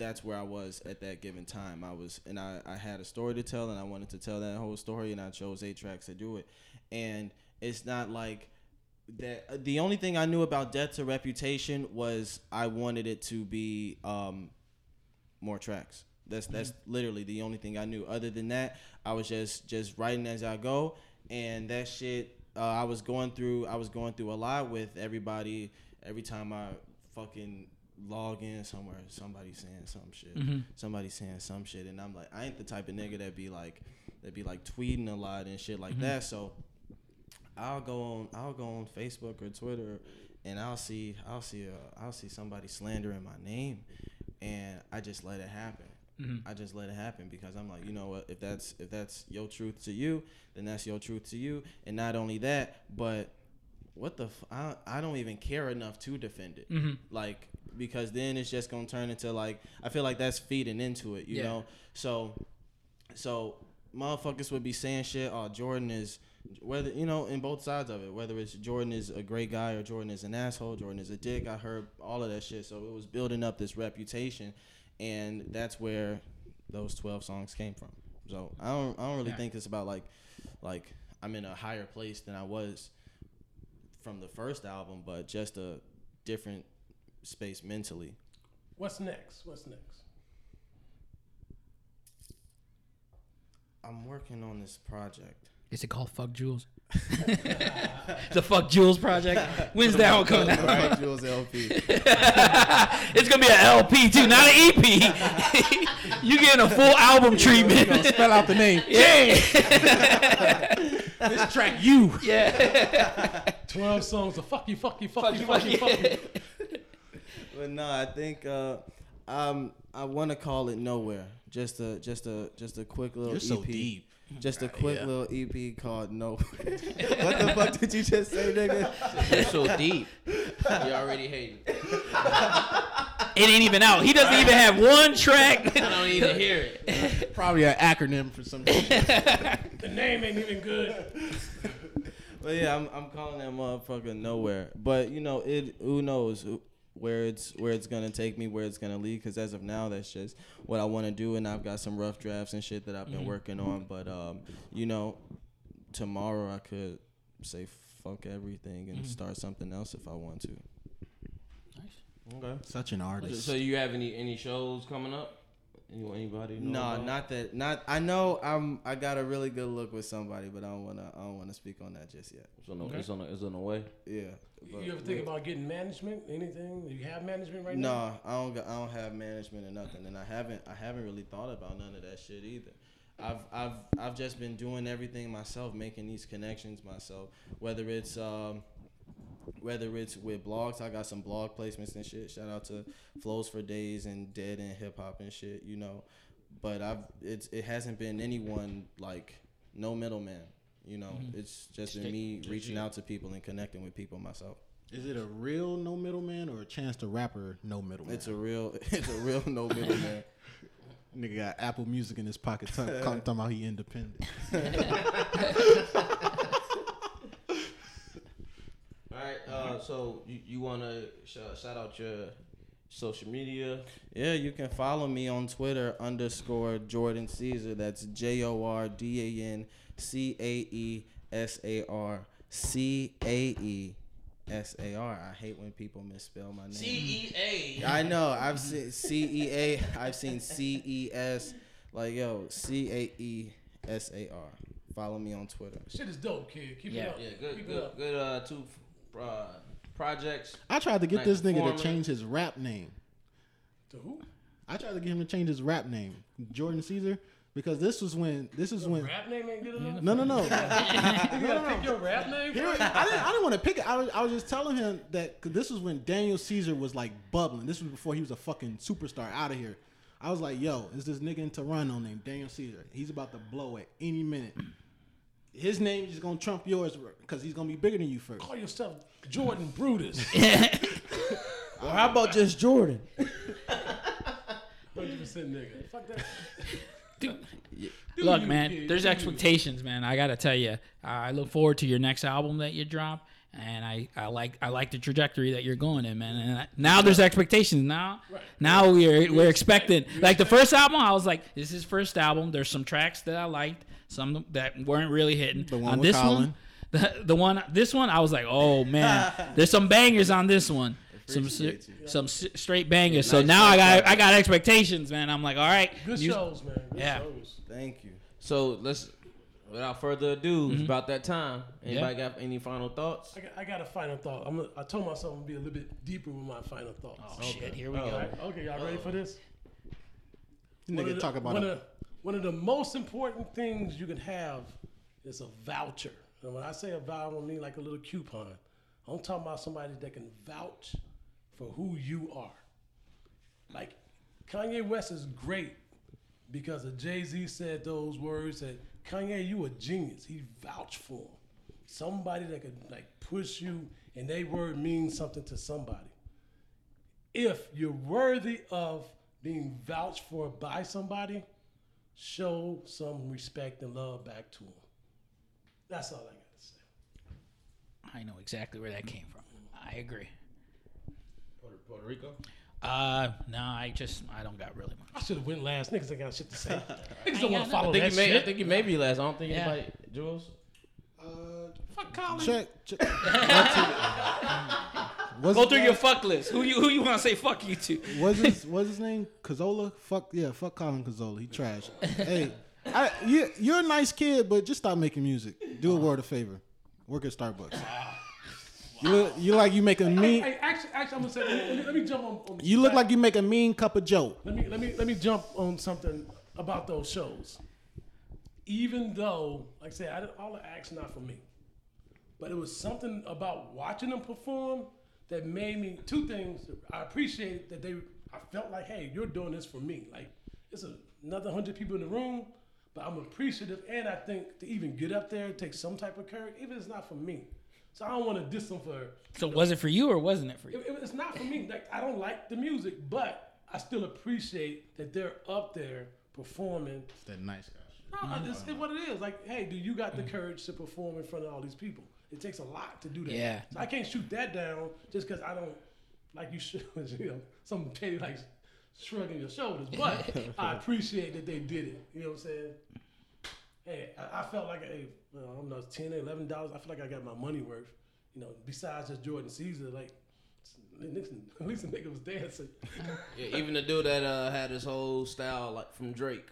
that's where I was at that given time I was and I I had a story to tell and I wanted to tell that whole story and I chose eight tracks to do it and it's not like that the only thing I knew about Death to Reputation was I wanted it to be um, more tracks. That's that's literally the only thing I knew. Other than that, I was just just writing as I go, and that shit. Uh, I was going through. I was going through a lot with everybody. Every time I fucking log in somewhere, somebody saying some shit. Mm-hmm. Somebody saying some shit, and I'm like, I ain't the type of nigga that be like, that be like tweeting a lot and shit like mm-hmm. that. So I'll go on I'll go on Facebook or Twitter and I'll see I'll see uh, I'll see somebody slandering my name and I just let it happen. Mm-hmm. I just let it happen because I'm like, you know what, if that's if that's your truth to you, then that's your truth to you. And not only that, but what the f- I, I don't even care enough to defend it. Mm-hmm. Like because then it's just going to turn into like I feel like that's feeding into it, you Yeah. know. So so motherfuckers would be saying shit. Oh, Jordan is whether you know in both sides of it. Whether it's Jordan is a great guy or Jordan is an asshole, Jordan is a dick. I heard all of that shit. So it was building up this reputation, and that's where those twelve songs came from. So I don't I don't really Yeah. think it's about like like I'm in a higher place than I was from the first album, but just a different space mentally. What's next? What's next? I'm working on this project. Is it called Fuck Jules? <laughs> <laughs> the Fuck Jules project. When's that one coming out? Right, Jules LP. <laughs> It's gonna be an LP too, not an EP. you getting a full album treatment. Spell out the name. yeah. This track, you. Twelve songs of fuck you, fuck you, fuck you, fuck you, fuck you. <laughs> But no, I think uh, um, I want to call it nowhere. Just a just a just a quick little You're so EP. deep. Just a quick little EP called No. <laughs> what the fuck did you just say, nigga? You're so deep. <laughs> You already hating. It It ain't even out. He doesn't even have one track. I don't even hear it. Probably an acronym for some shit. The name ain't even good. But yeah, I'm I'm calling that motherfucker nowhere. But you know, it who knows where it's where it's gonna take me, where it's gonna lead. Because as of now, that's just what I want to do, and I've got some rough drafts and shit that I've been working on. But um, you know, tomorrow I could say fuck everything and start something else if I want to. Nice. Okay. Such an artist. So you have any any shows coming up? Any, anybody? No, about? not that. Not I know I'm. I got a really good look with somebody, but I don't wanna. I don't wanna speak on that just yet. So on the, it's on the, it's on the way. Yeah. but- You ever think about getting management? Anything? Do you have management right now? No, I don't. I don't have management or nothing, and I haven't. I haven't really thought about none of that shit either. I've I've I've just been doing everything myself, making these connections myself. Whether it's um, whether it's with blogs, I got some blog placements and shit. Shout out to Flows for Days and Dead End Hip Hop and shit, you know. But I've it's it hasn't been anyone like no middleman. You know, mm-hmm. it's just been me reaching out to people and connecting with people myself. Is it a real no middleman or a chance to rapper no middleman? It's a real, <laughs> it's a real no middleman. <laughs> nigga got Apple Music in his pocket, t- <laughs> talking about he independent. All right. So you, you want to shout, shout out your social media? Yeah, you can follow me on Twitter underscore Jordan Caesar. That's J O R D A N C A E S A R C A E S A R. I hate when people misspell my name. C E A. I know. I've seen C E A. I've seen C E S. Like yo, C A E S A R. Follow me on Twitter. Shit is dope, kid. Keep Yeah. it up. Yeah, good, Keep it good, up. good. Uh, two uh, projects. I tried to get Like this nigga to change his rap name. To who? I tried to get him to change his rap name, Jordan Caesar, because this was when this is when. Rap name ain't good enough. <laughs> <laughs> No, no, no. You gotta pick your rap name. Here- I didn't, I didn't want to pick it. I was, I was just telling him that 'cause this was when Daniel Caesar was like bubbling. This was before he was a fucking superstar out of here. I was like, yo, is this nigga in Toronto named Daniel Caesar? He's about to blow at any minute. His name is gonna trump yours because he's gonna be bigger than you first. Call yourself Jordan Brutus. <laughs> Well, how about just Jordan? Hundred percent nigga. Fuck that. dude. Look, man, kid. there's Do expectations, man. I gotta tell you, I look forward to your next album that you drop, and I, I like I like the trajectory that you're going in, man. And I, now there's expectations. Now, now we're we're expecting like the first album. I was like, this is his first album. There's some tracks that I liked, some that weren't really hitting. The one on with this Colin. one, <laughs> the, the one this one, I was like, oh man, <laughs> there's some bangers on this one. Some s- some straight bangers. So Nice now I track got I got expectations, man. I'm like, all right, Good you- shows, man. Good Yeah. shows. Thank you. So let's, without further ado, it's mm-hmm. about that time. Anybody got any final thoughts? I got, I got a final thought. I'm gonna, I told myself I'm gonna be a little bit deeper with my final thoughts. Oh shit, here we All go. right. Okay, y'all ready for this? Nigga One of the- talk about one a- of, one of the most important things you can have is a voucher. And when I say a voucher, I mean like a little coupon. I'm talking about somebody that can vouch for who you are. Like Kanye West is great because Jay Z said those words that Kanye, you a genius. He vouched for him. Somebody that could like push you, and they word means something to somebody if you're worthy of being vouched for by somebody, show some respect and love back to them. That's all I got to say. I know exactly where that came from. I agree. Puerto, Puerto Rico. Uh, no, I just I don't got really much. I should have went last. Niggas ain't got shit to say. <laughs> Niggas don't want to follow I think that you may. I think you may be last. I don't think Yeah. anybody. Jules. Uh, Fuck Colin. Check. check. <laughs> <laughs> What's Go through name? your fuck list. Who you who you want to say fuck you to? What's his <laughs> What's his name? Kazola. Fuck yeah. Fuck Colin Kazola. He trash. hey, I, you you're a nice kid, but just stop making music. Do a word of favor. Work at Starbucks. <laughs> You look, you like you make a Hey, mean. hey, actually, actually, I'm gonna say. Let me, let me jump on. on You look like you make a mean cup of Joe. Let me let me let me jump on something about those shows. Even though, like I said, I didn't, all the acts not for me, but it was something about watching them perform that made me two things. I appreciate that they. I felt like, hey, you're doing this for me. Like it's a, another hundred people in the room, but I'm appreciative, and I think to even get up there, take some type of courage, even if it's not for me. So I don't want to diss them for So was it for you or wasn't it for you? it, it- it's not for me. Like I don't like the music, but I still appreciate that they're up there performing. It's that nice guy. No, it's, mm-hmm. it's what it is. Like, hey, do you got the courage to perform in front of all these people? It takes a lot to do that. Yeah. So I can't shoot that down just because I don't like you <laughs> should. You know, some petty like shrugging your shoulders. <laughs> But I appreciate that they did it. You know what I'm saying? Hey, I, I felt like hey, well, I don't know, it's 10 11 dollars. I feel like I got my money worth. You know, besides just Jordan Caesar, like. At least at least the nigga was dancing. <laughs> Yeah, even the dude that uh, had his whole style like from Drake.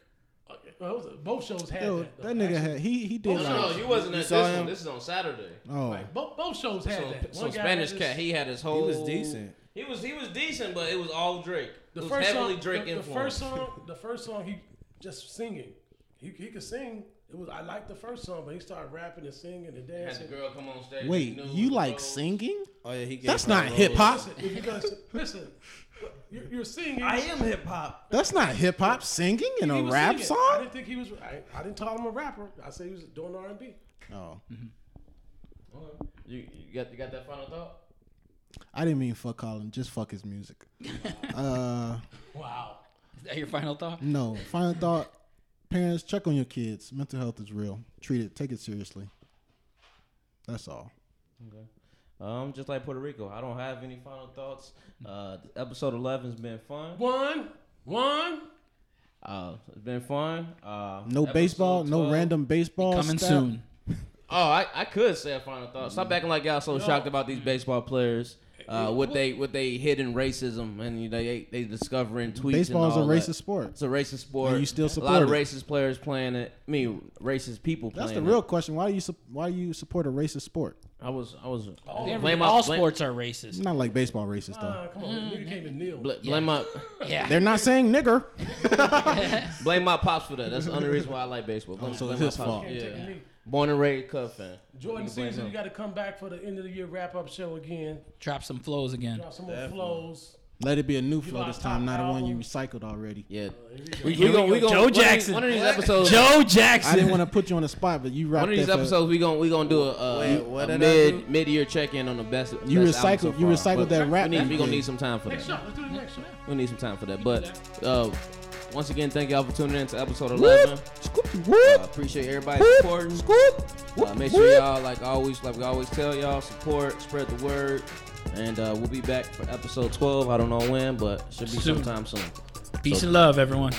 Well, was- both shows had Yo, that. though. that nigga Actually, had he he Oh, did no, no, you wasn't You at this him? one. This is on Saturday. oh Right, both, both shows had So, that. so One guy Spanish had cat, he had his whole. He was decent. He was he was decent, but it was all Drake. the it was first heavily song, Drake the, the first song, <laughs> the first song, he just singing. He, he could sing. It was I liked the first song, but he started rapping and singing and dancing. had dancing. the girl come on stage. wait, knew you like singing? Oh yeah, he. Gave That's not hip hop. Listen, if you're listen, you're, you're singing. I am hip hop. That's not hip hop. Singing in He a rap singing. I didn't think he was. I, I didn't call him a rapper. I said he was doing R and B. Oh, Okay. You, you got you got that final thought? I didn't mean fuck Colin. Just fuck his music. <laughs> uh, Wow. Is that your final thought? no. Final thought. Parents, check on your kids. Mental health is real. Treat it. Take it seriously. That's all. Um, just like Puerto Rico, I don't have any final thoughts. Uh, episode eleven's been fun. One, one. Uh, it's been fun. Uh, No episode baseball. No random baseball. Coming stat. soon. Oh, I, I could say a final thought. Stop acting like y'all so shocked about these baseball players. Uh, with they with they hidden racism and you know, they they discovering tweets. Baseball and is a all racist that. sport. It's a racist sport. And you still a support lot of it. racist players playing it. I mean, racist people That's playing the real it. question. Why do you sup- why do you support a racist sport? I was I was Every- blame my- all blame- sports are racist. Not like baseball racist though. Uh, come on, nigga came and kneel. bl- blame my Yeah. <laughs> They're not saying nigger. <laughs> blame my pops for that. That's the only reason why I like baseball. Blame, so blame it's my his pops. fault. Can't take a Yeah. Born and raised Cub fan. Jordan You can blame season, you got to come back for the end of the year wrap up show again. Drop some flows again. Drop some more flows. Let it be a new flow this time, top not the one you recycled already. Yeah. We, We gonna we gonna Joe one Jackson. One of these episodes. Joe Jackson. I didn't want to put you on the spot, but you rocked it. One of these episodes, we gonna we gonna do a, a, Wait, what a did I do? mid mid year check in on the best. You best album recycled- so you recycled But that rap We need we gonna need some time for Next that. show. Let's do the next show. We need some time for that. But uh, once again, thank y'all for tuning in to episode eleven. Uh, appreciate everybody supporting. Uh, make sure y'all like always like we always tell y'all support, spread the word, and uh, we'll be back for episode twelve. I don't know when, but should be Soon. sometime soon. Peace and love, everyone.